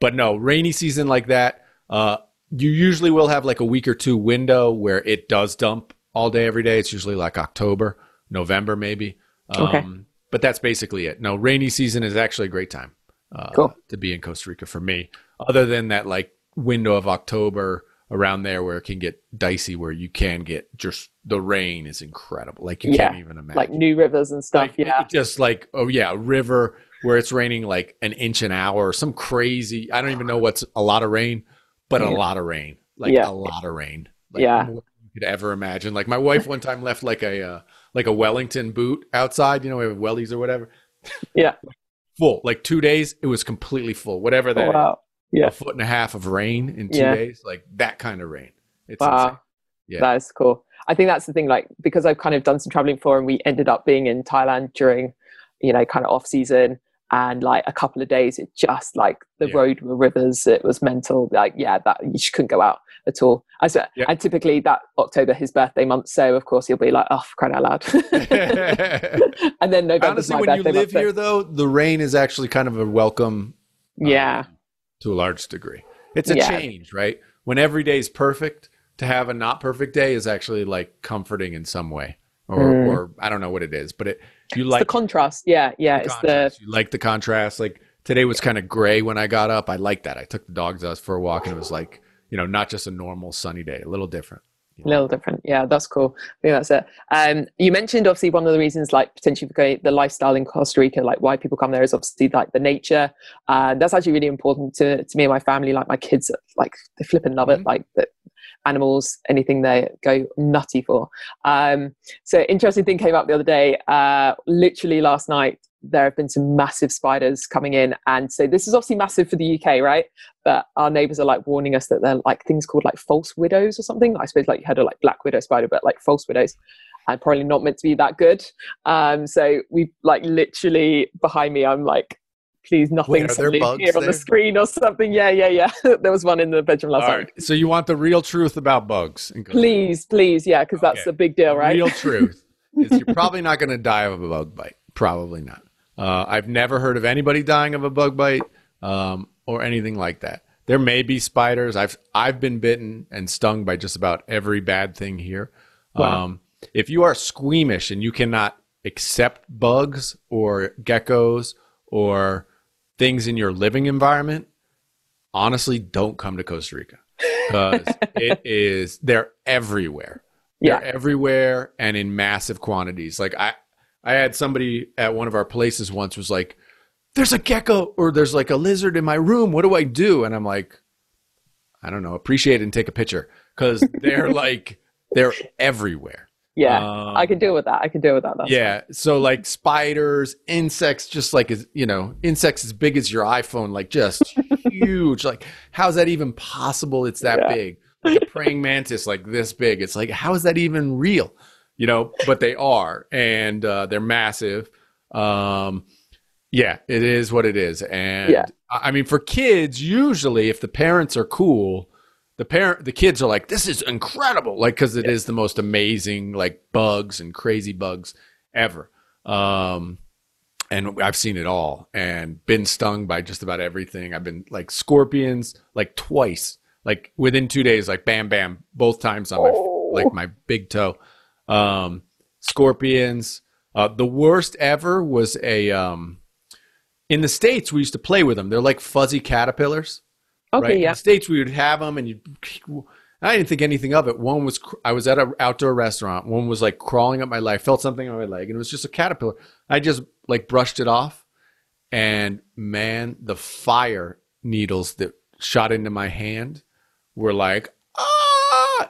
But no, rainy season like that, uh, you usually will have like a week or two window where it does dump all day every day. It's usually like October, November maybe. Um, okay. But that's basically it. No, rainy season is actually a great time uh, cool. to be in Costa Rica for me. Other than that, like window of October around there where it can get dicey where you can get just the rain is incredible. Like you yeah, can't even imagine. like new rivers and stuff like, yeah. just like oh yeah river where it's raining like an inch an hour or some crazy i don't even know what's a lot of rain but yeah. a lot of rain like yeah. a lot of rain. Like yeah. you could ever imagine. Like my wife one time left like a uh, like a wellington boot outside you know we have wellies or whatever. Yeah full like two days it was completely full whatever oh, that oh, wow yeah. a foot and a half of rain in two yeah. days, like that kind of rain. It's wow. Insane. Yeah. That is cool. I think that's the thing, like, because I've kind of done some traveling before and we ended up being in Thailand during, you know, kind of off season and like a couple of days, it just like the yeah. road were rivers. It was mental. Like, yeah, that you just couldn't go out at all. I said, yeah. and typically that October, his birthday month. So of course he'll be like, oh, crying out loud. and then November. Honestly, when you live month, here though, the rain is actually kind of a welcome. Yeah. Um, to a large degree. It's a yeah. change, right? When every day is perfect, to have a not perfect day is actually like comforting in some way. Or, mm. or I don't know what it is, but it you it's like the contrast. Yeah, yeah. The it's contrast. the you like the contrast. Like today was kind of gray when I got up. I like that. I took the dogs out for a walk and it was like, you know, not just a normal sunny day, a little different. A little different. Yeah, that's cool. I think that's it. Um, you mentioned obviously one of the reasons, like potentially for the lifestyle in Costa Rica, like why people come there is obviously like the nature. And uh, that's actually really important to, to me and my family. Like my kids, like they flip and love mm-hmm. it. Like the animals, anything they go nutty for. Um, so interesting thing came up the other day. Uh, literally last night, there have been some massive spiders coming in. And so this is obviously massive for the uk right? But our neighbors are like warning us that they're like things called like false widows or something. I suppose like you had a like black widow spider but like false widows and probably not meant to be that good. Um so we like literally behind me i'm like please nothing here on there? the screen or something. Yeah yeah yeah. There was one in the bedroom last night. so you want the real truth about bugs please please. Yeah because okay. that's a big deal right? Real truth is you're probably not going to die of a bug bite. Probably not uh, I've never heard of anybody dying of a bug bite um, or anything like that. There may be spiders. I've I've been bitten and stung by just about every bad thing here. Wow. Um, if you are squeamish and you cannot accept bugs or geckos or things in your living environment, honestly, don't come to Costa Rica because it is they're everywhere. Yeah. They're everywhere and in massive quantities. Like I I had somebody at one of our places once was like, "There's a gecko or there's like a lizard in my room. What do I do?" And I'm like, "I don't know. Appreciate it and take a picture because they're like they're everywhere." Yeah, um, I can deal with that. I can deal with that. That's yeah. Fine. So like spiders, insects, just like as you know, insects as big as your iPhone, like just huge. Like, how's that even possible? It's that yeah. big. Like a praying mantis, like this big. It's like, how is that even real? You know, but they are, and uh, they're massive. Um, yeah, it is what it is, and yeah. I mean, for kids, usually if the parents are cool, the parent, the kids are like, "This is incredible!" Like because it yeah. is the most amazing, like bugs and crazy bugs ever. Um, and I've seen it all and been stung by just about everything. I've been like scorpions, like twice, like within two days, like bam, bam, both times on my oh. like my big toe um, scorpions. Uh, the worst ever was a um, in the states we used to play with them. They're like fuzzy caterpillars. Okay, right? yeah. In the states we would have them, and you. I didn't think anything of it. One was I was at an outdoor restaurant. One was like crawling up my leg. I Felt something on my leg, and it was just a caterpillar. I just like brushed it off, and man, the fire needles that shot into my hand were like,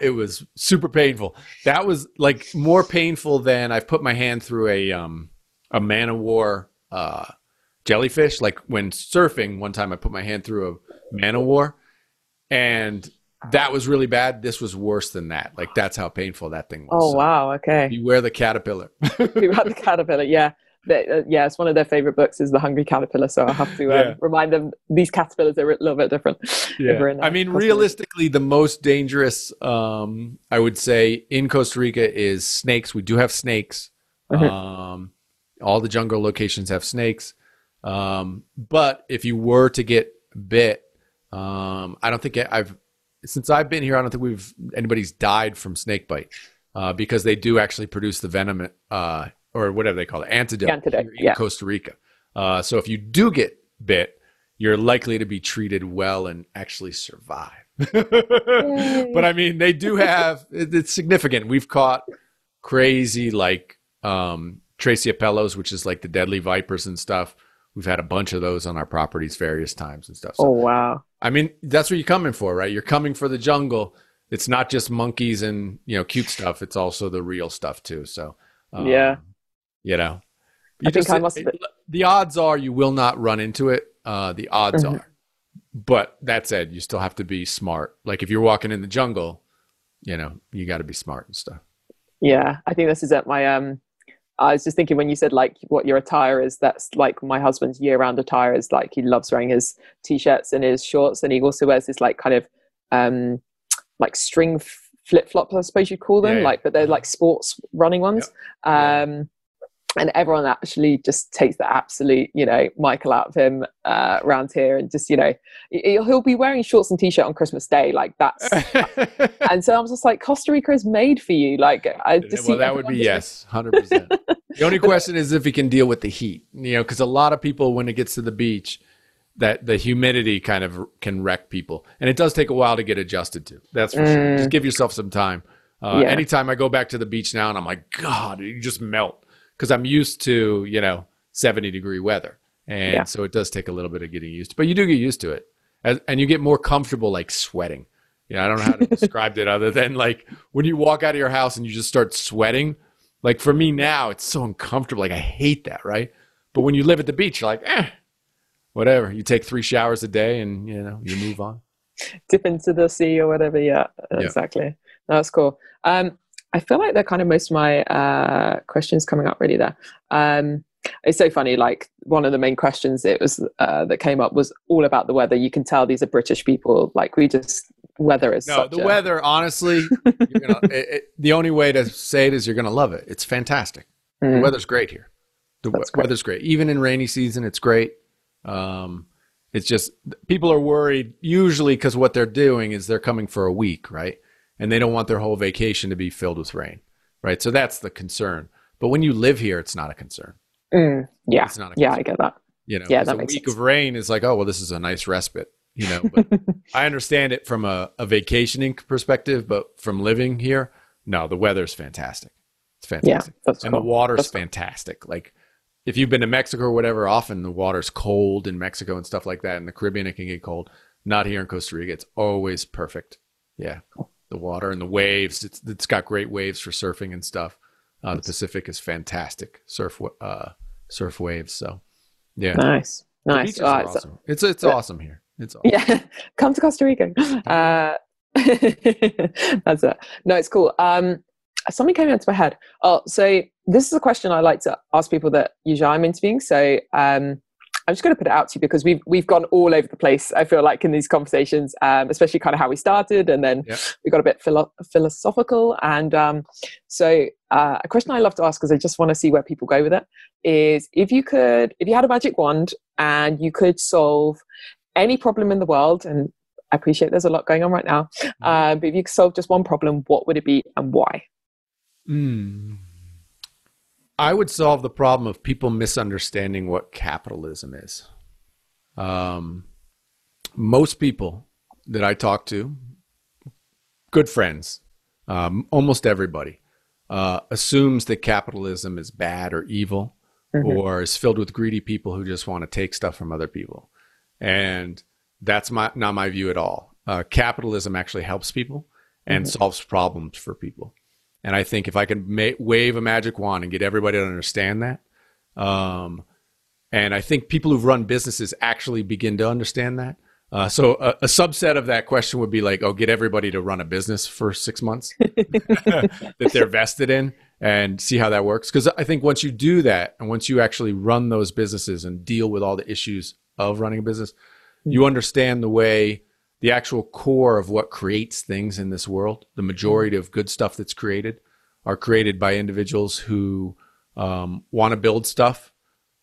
it was super painful. That was like more painful than I've put my hand through a um a man of war uh jellyfish. Like when surfing, one time I put my hand through a man of war, and that was really bad. This was worse than that. Like that's how painful that thing was. Oh so, wow! Okay. Beware the caterpillar. Beware the caterpillar. Yeah uh, yeah, it's one of their favorite books is The Hungry Caterpillar. So I have to um, yeah. remind them these caterpillars are a little bit different. Yeah. In, uh, I mean, realistically, the most dangerous, um, I would say, in Costa Rica is snakes. We do have snakes. Mm-hmm. Um, all the jungle locations have snakes. Um, but if you were to get bit, um, I don't think I've since I've been here. I don't think we've anybody's died from snake bite uh, because they do actually produce the venom uh, or whatever they call it, antidote, antidote in yeah. Costa Rica. Uh, so if you do get bit, you're likely to be treated well and actually survive. but I mean, they do have it's significant. We've caught crazy like um, Terciopelos, which is like the deadly vipers and stuff. We've had a bunch of those on our properties various times and stuff. So, oh wow! I mean, that's what you're coming for, right? You're coming for the jungle. It's not just monkeys and you know cute stuff. It's also the real stuff too. So um, yeah, you know, you I just, think I must. The odds are you will not run into it. Uh, the odds mm-hmm. are, but that said, you still have to be smart. Like if you're walking in the jungle, you know, you got to be smart and stuff. Yeah, I think this is at my um. I was just thinking when you said like what your attire is, that's like my husband's year-round attire is like he loves wearing his t-shirts and his shorts, and he also wears this like kind of um like string flip flops, I suppose you'd call them, yeah, yeah. like but they're like sports running ones. Yeah. Um, and everyone actually just takes the absolute, you know, Michael out of him uh, around here, and just, you know, he'll be wearing shorts and t-shirt on Christmas Day, like that's. and so I'm just like, Costa Rica is made for you. Like, I just well, that would be yes, hundred percent. The only question is if he can deal with the heat, you know, because a lot of people, when it gets to the beach, that the humidity kind of can wreck people, and it does take a while to get adjusted to. That's for mm. sure. Just give yourself some time. Uh, Yeah. Anytime I go back to the beach now, and I'm like, God, you just melt because I'm used to you know 70 degree weather, and Yeah. so it does take a little bit of getting used to. But you do get used to it, As, and you get more comfortable like sweating. Yeah, I don't know how to describe it other than like when you walk out of your house and you just start sweating. Like for me now, it's so uncomfortable. Like I hate that, right? But when you live at the beach, you're like, eh, whatever. You take three showers a day, and you know you move on. dip into the sea or whatever. Yeah, Yeah. exactly. That's cool. Um, I feel like they're kind of most of my uh, questions coming up really there. Um, it's so funny. Like one of the main questions it was uh, that came up was all about the weather. You can tell these are British people. Like we just weather is No, the a- weather, honestly, you're gonna, it, it, the only way to say it is you're going to love it. It's fantastic. The Mm. weather's great here. The That's great. weather's great. Even in rainy season, it's great. Um, it's just people are worried usually because what they're doing is they're coming for a week, right? And they don't want their whole vacation to be filled with rain, right? So that's the concern. But when you live here, it's not a concern. Mm, yeah, It's not a yeah, I get that. You know, Yeah, that a week sense. of rain is like, oh, well, this is a nice respite, you know. But I understand it from a, a vacationing perspective, but from living here, no, the weather's fantastic. It's fantastic. that's and cool. the water's That's cool. fantastic. Like if you've been to Mexico or whatever, often the water's cold in Mexico and stuff like that. In the Caribbean, it can get cold. Not here in Costa Rica. It's always perfect. Yeah. The water and the waves. It's, it's got great waves for surfing and stuff. Uh, the Pacific is fantastic surf, uh, surf waves. So yeah. Nice, nice. are awesome. It's it's awesome here. It's awesome. yeah come to costa rica uh that's it no it's cool um something came into my head oh so this is a question i like to ask people that usually i'm interviewing so um i'm just going to put it out to you because we've we've gone all over the place i feel like in these conversations um especially kind of how we started and then Yep. we got a bit philo- philosophical and um so uh, a question i love to ask because i just want to see where people go with it is if you could if you had a magic wand and you could solve any problem in the world and i appreciate there's a lot going on right now uh, but if you could solve just one problem what would it be and why Mm. I would solve the problem of people misunderstanding what capitalism is. Um, most people that I talk to, good friends, um, almost everybody, uh, assumes that capitalism is bad or evil or is filled with greedy people who just want to take stuff from other people. And that's my, not my view at all. Uh, capitalism actually helps people and solves problems for people. And I think if I can ma- wave a magic wand and get everybody to understand that, um, and I think people who've run businesses actually begin to understand that. Uh, so a, a subset of that question would be like, oh, get everybody to run a business for six months that they're vested in and see how that works. Because I think once you do that and once you actually run those businesses and deal with all the issues of running a business, you understand the way the actual core of what creates things in this world. The majority of good stuff that's created are created by individuals who um, want to build stuff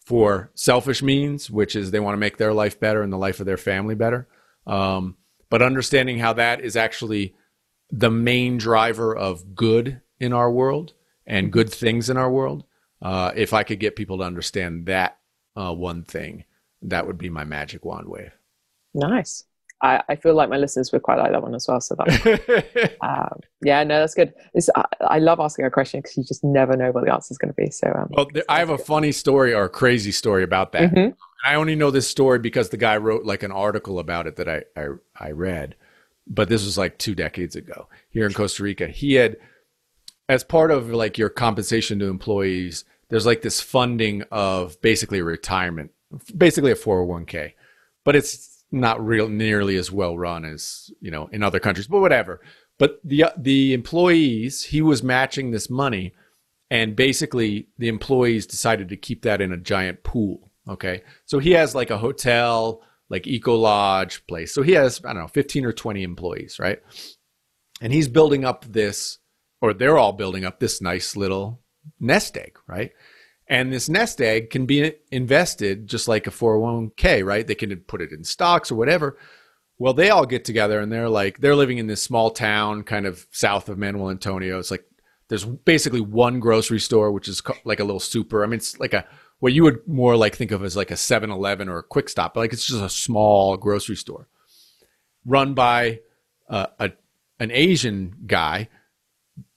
for selfish means, which is they want to make their life better and the life of their family better. Um, but understanding how that is actually the main driver of good in our world and good things in our world. Uh, if I could get people to understand that uh, one thing, that would be my magic wand wave. nice I, I feel like my listeners would quite like that one as well so that um, yeah no that's good it's, I, I love asking a question because you just never know what the answer is going to be so um, Well, there, I have a funny story or a crazy story about that. Mhm. I only know this story because the guy wrote like an article about it that I, I I read, but this was like two decades ago here in Costa Rica. He had, as part of like your compensation to employees, there's like this funding of basically retirement, basically a 401k, but it's not real nearly as well run as you know in other countries. But whatever. But the uh, the employees, he was matching this money and basically the employees decided to keep that in a giant pool okay so he has like a hotel like eco lodge place so he has i don't know 15 or 20 employees right and he's building up this or they're all building up this nice little nest egg right and this nest egg can be invested just like a 401k right? They can put it in stocks or whatever. Well they all get together and they're like they're living in this small town kind of south of manuel antonio. It's like there's basically one grocery store which is like a little super. I mean it's like a what you would more like think of as like a 7-eleven or a quick stop but like it's just a small grocery store run by uh, a an asian guy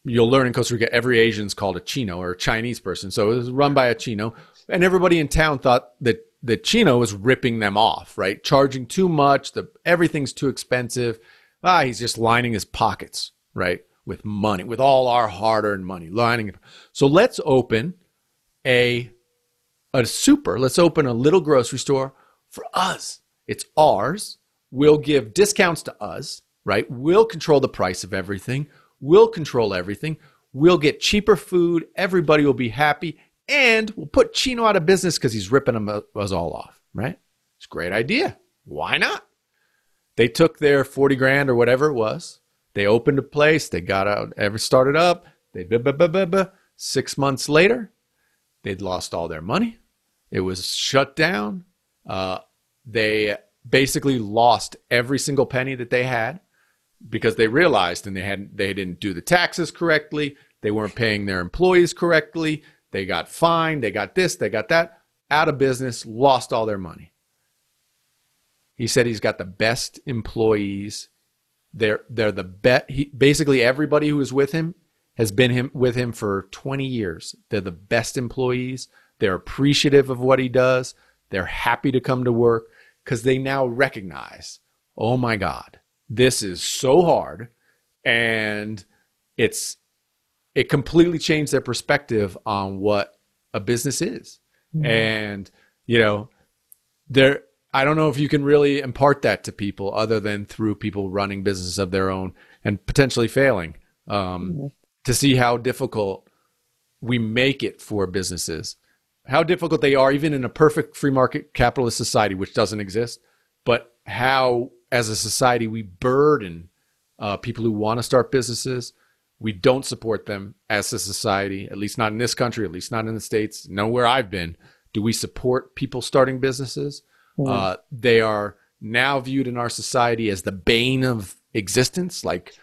you'll learn in Costa Rica, every Asian's called a Chino or a Chinese person. So it was run by a Chino. And everybody in town thought that, that Chino was ripping them off, right? Charging too much. The, everything's too expensive. Ah, he's just lining his pockets, right? With money, with all our hard earned money, lining. It. So let's open a, a super. Let's open a little grocery store for us. It's ours. We'll give discounts to us, right? We'll control the price of everything. We'll control everything. We'll get cheaper food. Everybody will be happy. And we'll put Chino out of business because he's ripping them, us all off, right? It's a great idea. Why not? They took their 40 grand or whatever it was. They opened a place. They got out, ever started up. They, blah, blah, blah, blah, six months later, they'd lost all their money. It was shut down. Uh, they basically lost every single penny that they had because they realized and they hadn't they didn't do the taxes correctly they weren't paying their employees correctly they got fined they got this they got that out of business lost all their money. He said he's got the best employees. They're they're the best basically everybody who is with him has been him with him for 20 years. They're the best employees. They're appreciative of what he does. They're happy to come to work because they now recognize oh my god this is so hard and it's it completely changed their perspective on what a business is mm-hmm. and you know there i don't know if you can really impart that to people other than through people running businesses of their own and potentially failing um, mm-hmm. to see how difficult we make it for businesses how difficult they are even in a perfect free market capitalist society which doesn't exist but how as a society, we burden uh, people who want to start businesses. We don't support them as a society, at least not in this country, at least not in the States. Nowhere I've been do we support people starting businesses. Mm. Uh, they are now viewed in our society as the bane of existence. Like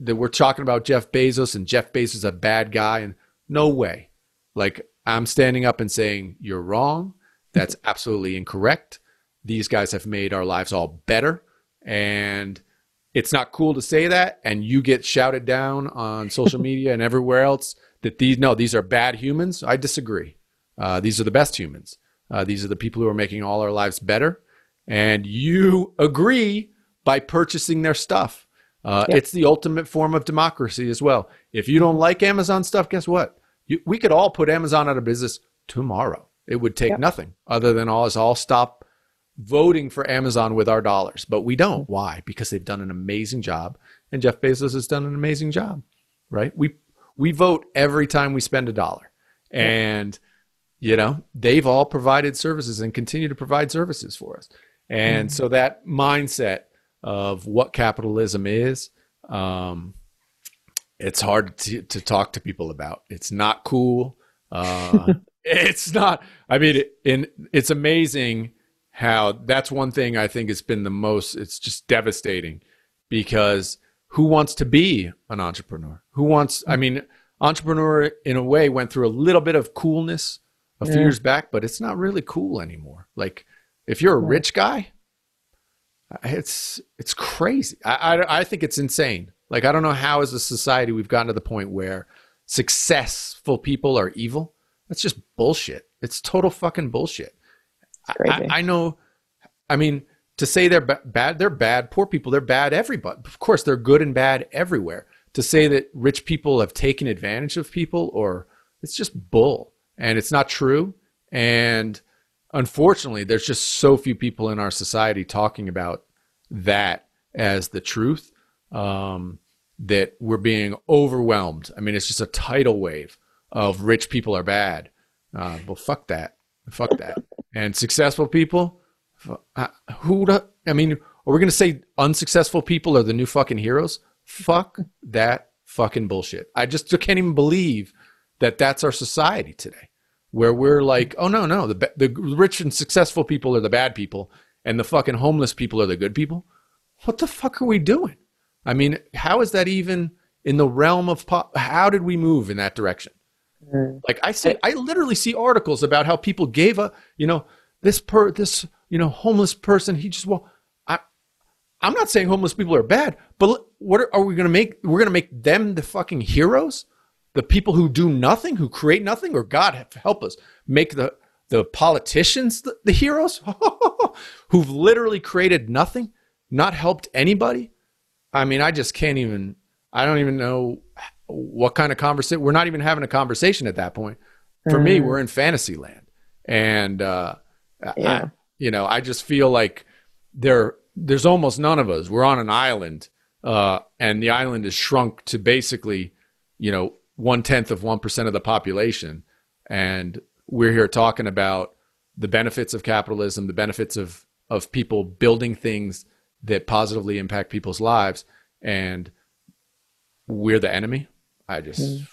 that we're talking about Jeff Bezos and Jeff Bezos is a bad guy. And no way. Like I'm standing up and saying, you're wrong. That's absolutely incorrect. These guys have made our lives all better and it's not cool to say that and you get shouted down on social media and everywhere else that these no these are bad humans. I disagree. Uh, these are the best humans. Uh, these are the people who are making all our lives better. And you agree by purchasing their stuff. Uh, yep. it's the ultimate form of democracy as well. If you don't like amazon stuff guess what? You, we could all put amazon out of business tomorrow. It would take yep. nothing other than all us all stop voting for Amazon with our dollars, but we don't. Why? Because they've done an amazing job, and Jeff Bezos has done an amazing job, right? We we vote every time we spend a dollar, and you know they've all provided services and continue to provide services for us, and mm-hmm. so that mindset of what capitalism is. Um, it's hard to, to talk to people about. It's not cool. Uh, it's not. I mean, it, in, it's amazing how that's one thing I think has been the most, it's just devastating because who wants to be an entrepreneur? Who wants, I mean, entrepreneur in a way went through a little bit of coolness a few yeah. years back, but it's not really cool anymore. Like if you're a rich guy, it's it's crazy. I, I, I think it's insane. Like I don't know how as a society we've gotten to the point where successful people are evil. That's just bullshit. It's total fucking bullshit. I, I, know. I mean, to say they're b- bad, they're bad. Poor people, they're bad. Everybody, of course, they're good and bad everywhere. To say that rich people have taken advantage of people, or it's just bull, and it's not true. And unfortunately, there's just so few people in our society talking about that as the truth um, that we're being overwhelmed. I mean, it's just a tidal wave of rich people are bad. Uh, well, fuck that. Fuck that and successful people. Uh, who? I mean, are we going to say unsuccessful people are the new fucking heroes? Fuck that fucking bullshit. I just can't even believe that that's our society today, where we're like, oh no, no, the the rich and successful people are the bad people, and the fucking homeless people are the good people. What the fuck are we doing? I mean, how is that even in the realm of pop? How did we move in that direction? Mm. Like I say, I literally see articles about how people gave a, you know, this per this, you know, homeless person. He just well, I, I'm not saying homeless people are bad, but what are, are we going to make? We're going to make them the fucking heroes, the people who do nothing, who create nothing, or God help us make the the politicians the, the heroes who've literally created nothing, not helped anybody. I mean, I just can't even. I don't even know what kind of conversation. We're not even having a conversation at that point. For mm. me, we're in fantasy land, and uh, yeah. I, you know, I just feel like there there's almost none of us. We're on an island, uh, and the island is shrunk to basically, you know, one tenth of one percent of the population, and we're here talking about the benefits of capitalism, the benefits of of people building things that positively impact people's lives, and we're the enemy. I just. Mm.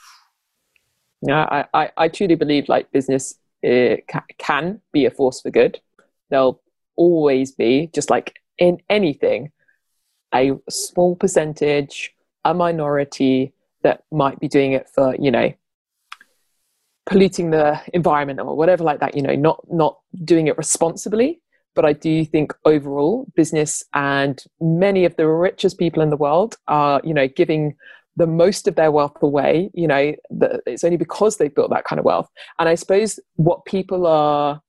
Yeah, I, I, I truly believe like business uh, ca- can be a force for good. There'll always be, just like in anything a small percentage, a minority that might be doing it for, you know, polluting the environment or whatever like that, you know, not not doing it responsibly. But I do think overall business and many of the richest people in the world are, you know, giving the most of their wealth away. You know, the, it's only because they've built that kind of wealth. And I suppose what people are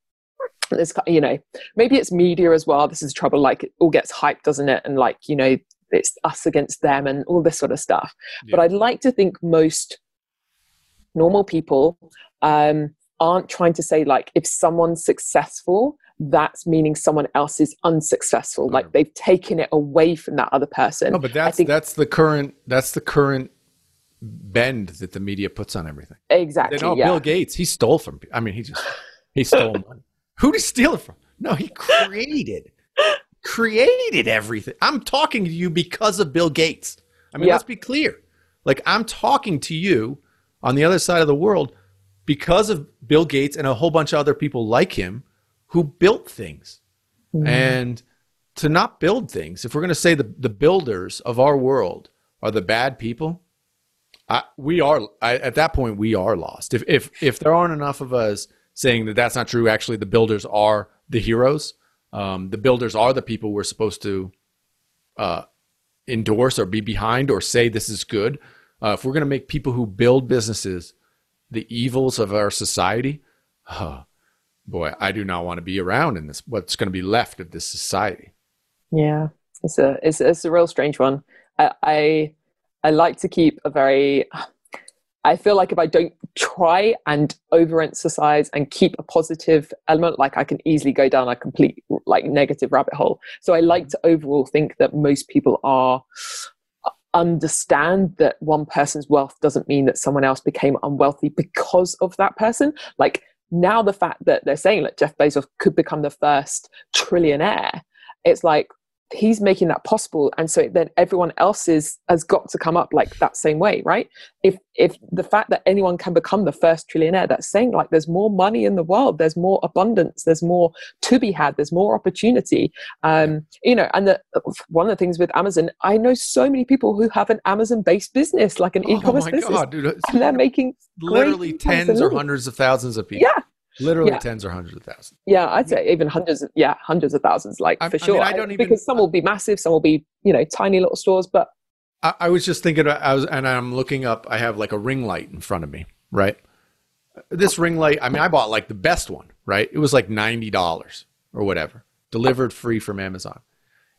there's you know maybe it's media as well this is trouble like it all gets hyped doesn't it and like you know it's us against them and all this sort of stuff yeah. but i'd like to think most normal people um, aren't trying to say like if someone's successful that's meaning someone else is unsuccessful like they've taken it away from that other person no, but that's think, that's the current that's the current bend that the media puts on everything exactly they know yeah. bill gates he stole from i mean he just he stole money who did he steal it from? No, he created created everything. I'm talking to you because of Bill Gates. I mean, let's be clear. Like I'm talking to you on the other side of the world because of Bill Gates and a whole bunch of other people like him who built things. Mm. And to not build things, if we're going to say the, the builders of our world are the bad people, I, we are I, at that point we are lost. If if if there aren't enough of us saying that that's not true. Actually, the builders are the heroes. Um, the builders are the people we're supposed to uh, endorse or be behind or say this is good. Uh, if we're going to make people who build businesses the evils of our society, oh, boy, I do not want to be around in this. What's going to be left of this society? Yeah, it's a it's, it's a real strange one. I, I I like to keep a very I feel like if I don't try and overemphasize and keep a positive element, like I can easily go down a complete like negative rabbit hole. So I like to overall think that most people are understand that one person's wealth doesn't mean that someone else became unwealthy because of that person. Like now the fact that they're saying that Jeff Bezos could become the first trillionaire, it's like he's making that possible. And so then everyone else is has got to come up like that same way right? If if the fact that anyone can become the first trillionaire that's saying like there's more money in the world there's more abundance there's more to be had there's more opportunity um you know and the, one of the things with amazon i know so many people who have an amazon based business like an oh e-commerce business God, dude. and they're making literally tens or hundreds of thousands of people. Yeah Literally yeah. tens or hundreds of thousands. Yeah, I'd say even hundreds. Of, yeah, hundreds of thousands, like I, for sure. I, mean, I don't even, because some will be massive, some will be you know tiny little stores. But I, I was just thinking, about, I was, and I'm looking up. I have like a ring light in front of me, right? This ring light. I mean, I bought like the best one, right? It was like ninety dollars or whatever, delivered free from Amazon.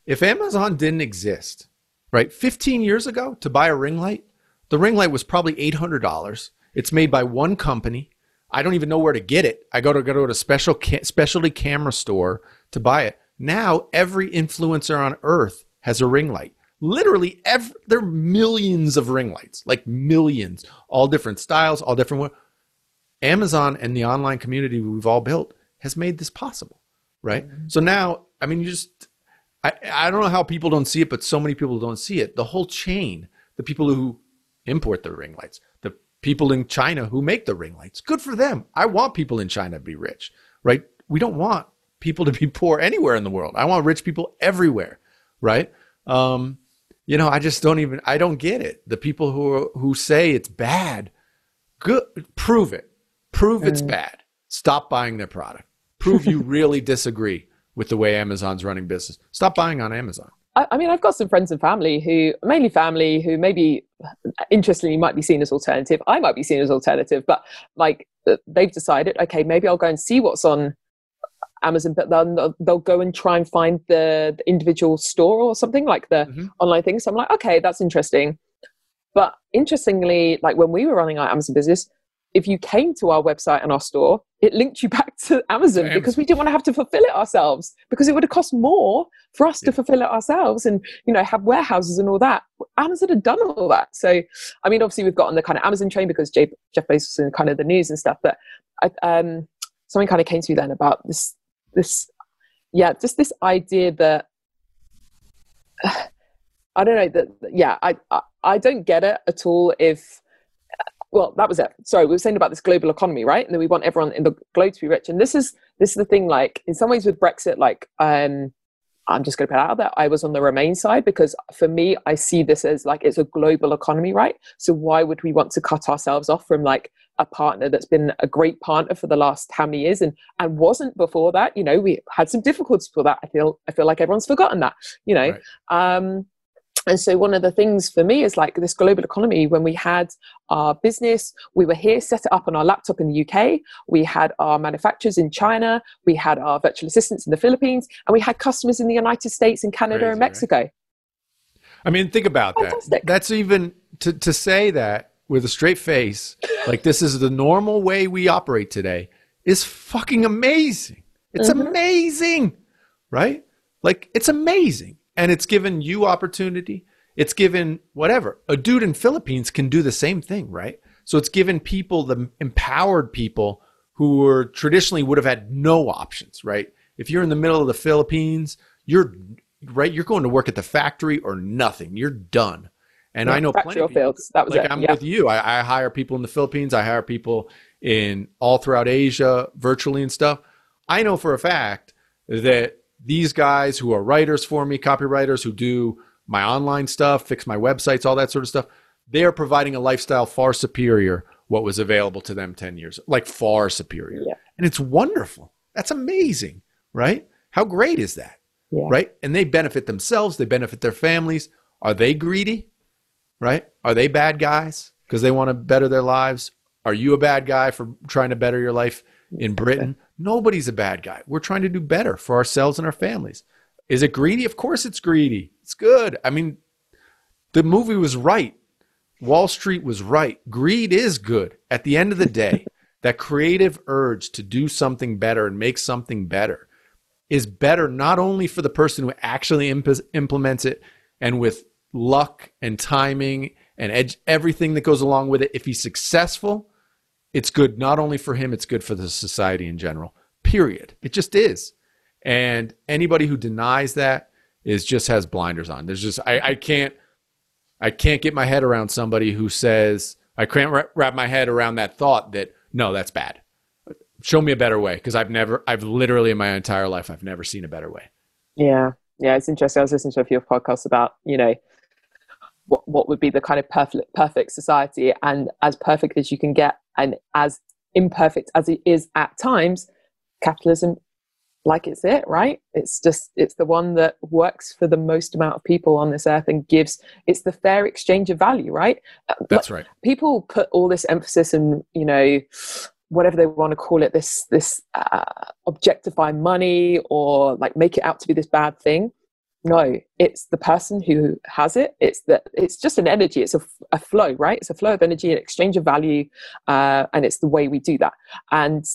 If Amazon didn't exist, right, 15 years ago, to buy a ring light, the ring light was probably $800. It's made by one company I don't even know where to get it. I go to go to a special ca- specialty camera store to buy it. Now every influencer on earth has a ring light. Literally, every, there are millions of ring lights, like millions, all different styles, all different. Amazon and the online community we've all built has made this possible, right? Mm-hmm. So now, I mean, you just, I, I don't know how people don't see it, but so many people don't see it. The whole chain, the people who import the ring lights, people in China who make the ring lights. Good for them. I want people in China to be rich, right? We don't want people to be poor anywhere in the world. I want rich people everywhere, right? Um, you know, I just don't even I don't get it. The people who are, who say it's bad, good prove it. Prove it's mm. bad. Stop buying their product. Prove you really disagree with the way Amazon's running business. Stop buying on Amazon. I, I mean, I've got some friends and family who, mainly family, who maybe interestingly might be seen as alternative. I might be seen as alternative, but like they've decided, okay, maybe I'll go and see what's on Amazon, but they'll, they'll go and try and find the, the individual store or something like the mm-hmm. online thing. So I'm like, okay, that's interesting. But interestingly, like when we were running our Amazon business, if you came to our website and our store, it linked you back to Amazon, Amazon. because we didn't want to have to fulfill it ourselves because it would have cost more for us yeah. to fulfill it ourselves and you know have warehouses and all that. Amazon had done all that. So I mean, obviously we've got on the kind of Amazon train because Jeff Bezos was in kind of the news and stuff. But I, um, something kind of came to me then about this this yeah just this idea that. Uh, I don't know that yeah I, I I don't get it at all if well that was it. Sorry we were saying about this global economy right? And then we want everyone in the globe to be rich. And this is this is the thing like in some ways with brexit like um i'm just going to put out there. I was on the remain side because for me i see this as like it's a global economy right? So why would we want to cut ourselves off from like a partner that's been a great partner for the last how many years? And and wasn't before that you know we had some difficulties for that. I feel i feel like everyone's forgotten that you know? Right. um and so one of the things for me is like this global economy when we had our business we were here set it up on our laptop in the uk we had our manufacturers in china. We had our virtual assistants in the philippines. And we had customers in the united states and canada Crazy, and mexico. Right? i mean think about Fantastic. that that's even to, to say that with a straight face like this is the normal way we operate today is fucking amazing. It's mm-hmm. amazing right? Like it's amazing and it's given you opportunity. It's given whatever. A dude in Philippines can do the same thing, right? So it's given people the empowered people who were traditionally would have had no options, right? If you're in the middle of the Philippines, you're right, you're going to work at the factory or nothing. You're done. And yeah, I know plenty of people, That was like it. I'm yeah. with you. I, I hire people in the Philippines. I hire people in all throughout Asia, virtually and stuff. I know for a fact that these guys who are writers for me, copywriters who do my online stuff, fix my websites, all that sort of stuff, they are providing a lifestyle far superior what was available to them 10 years, like far superior. Yeah. And it's wonderful. That's amazing, right? How great is that? Yeah. Right? And they benefit themselves, they benefit their families. Are they greedy? Right? Are they bad guys because they want to better their lives? Are you a bad guy for trying to better your life in Britain? Nobody's a bad guy. We're trying to do better for ourselves and our families. Is it greedy? Of course it's greedy. It's good. I mean, the movie was right. Wall Street was right. Greed is good. At the end of the day, that creative urge to do something better and make something better is better not only for the person who actually imp- implements it and with luck and timing and edge, everything that goes along with it. If he's successful, it's good not only for him, it's good for the society in general. Period. It just is. And anybody who denies that is just has blinders on. There's just I, I can't I can't get my head around somebody who says I can't wrap my head around that thought that no, that's bad. Show me a better way because I've never I've literally in my entire life I've never seen a better way. Yeah. Yeah, it's interesting. I was listening to a few podcasts about, you know, what, what would be the kind of perfect perfect society and as perfect as you can get and as imperfect as it is at times capitalism like it's it right? It's just it's the one that works for the most amount of people on this earth and gives it's the fair exchange of value right? That's right. people put all this emphasis and you know whatever they want to call it this this uh, objectify money or like make it out to be this bad thing no it's the person who has it. It's that it's just an energy. It's a, a, flow right? It's a flow of energy an exchange of value uh, and it's the way we do that. And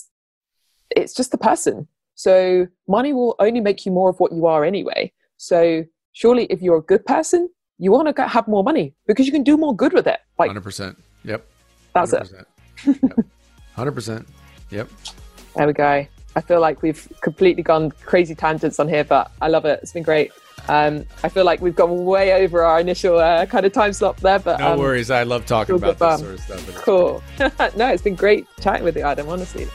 it's just the person. So money will only make you more of what you are anyway. So surely if you're a good person you want to have more money because you can do more good with it. Like 100% yep. 100%. that's it. yep. 100% yep. There we go. I feel like we've completely gone crazy tangents on here, but I love it. It's been great. Um, I feel like we've gone way over our initial uh, kind of time slot there, but no um, worries. I love talking about this sort of stuff. Cool. no, it's been great chatting with you, Adam. Honestly.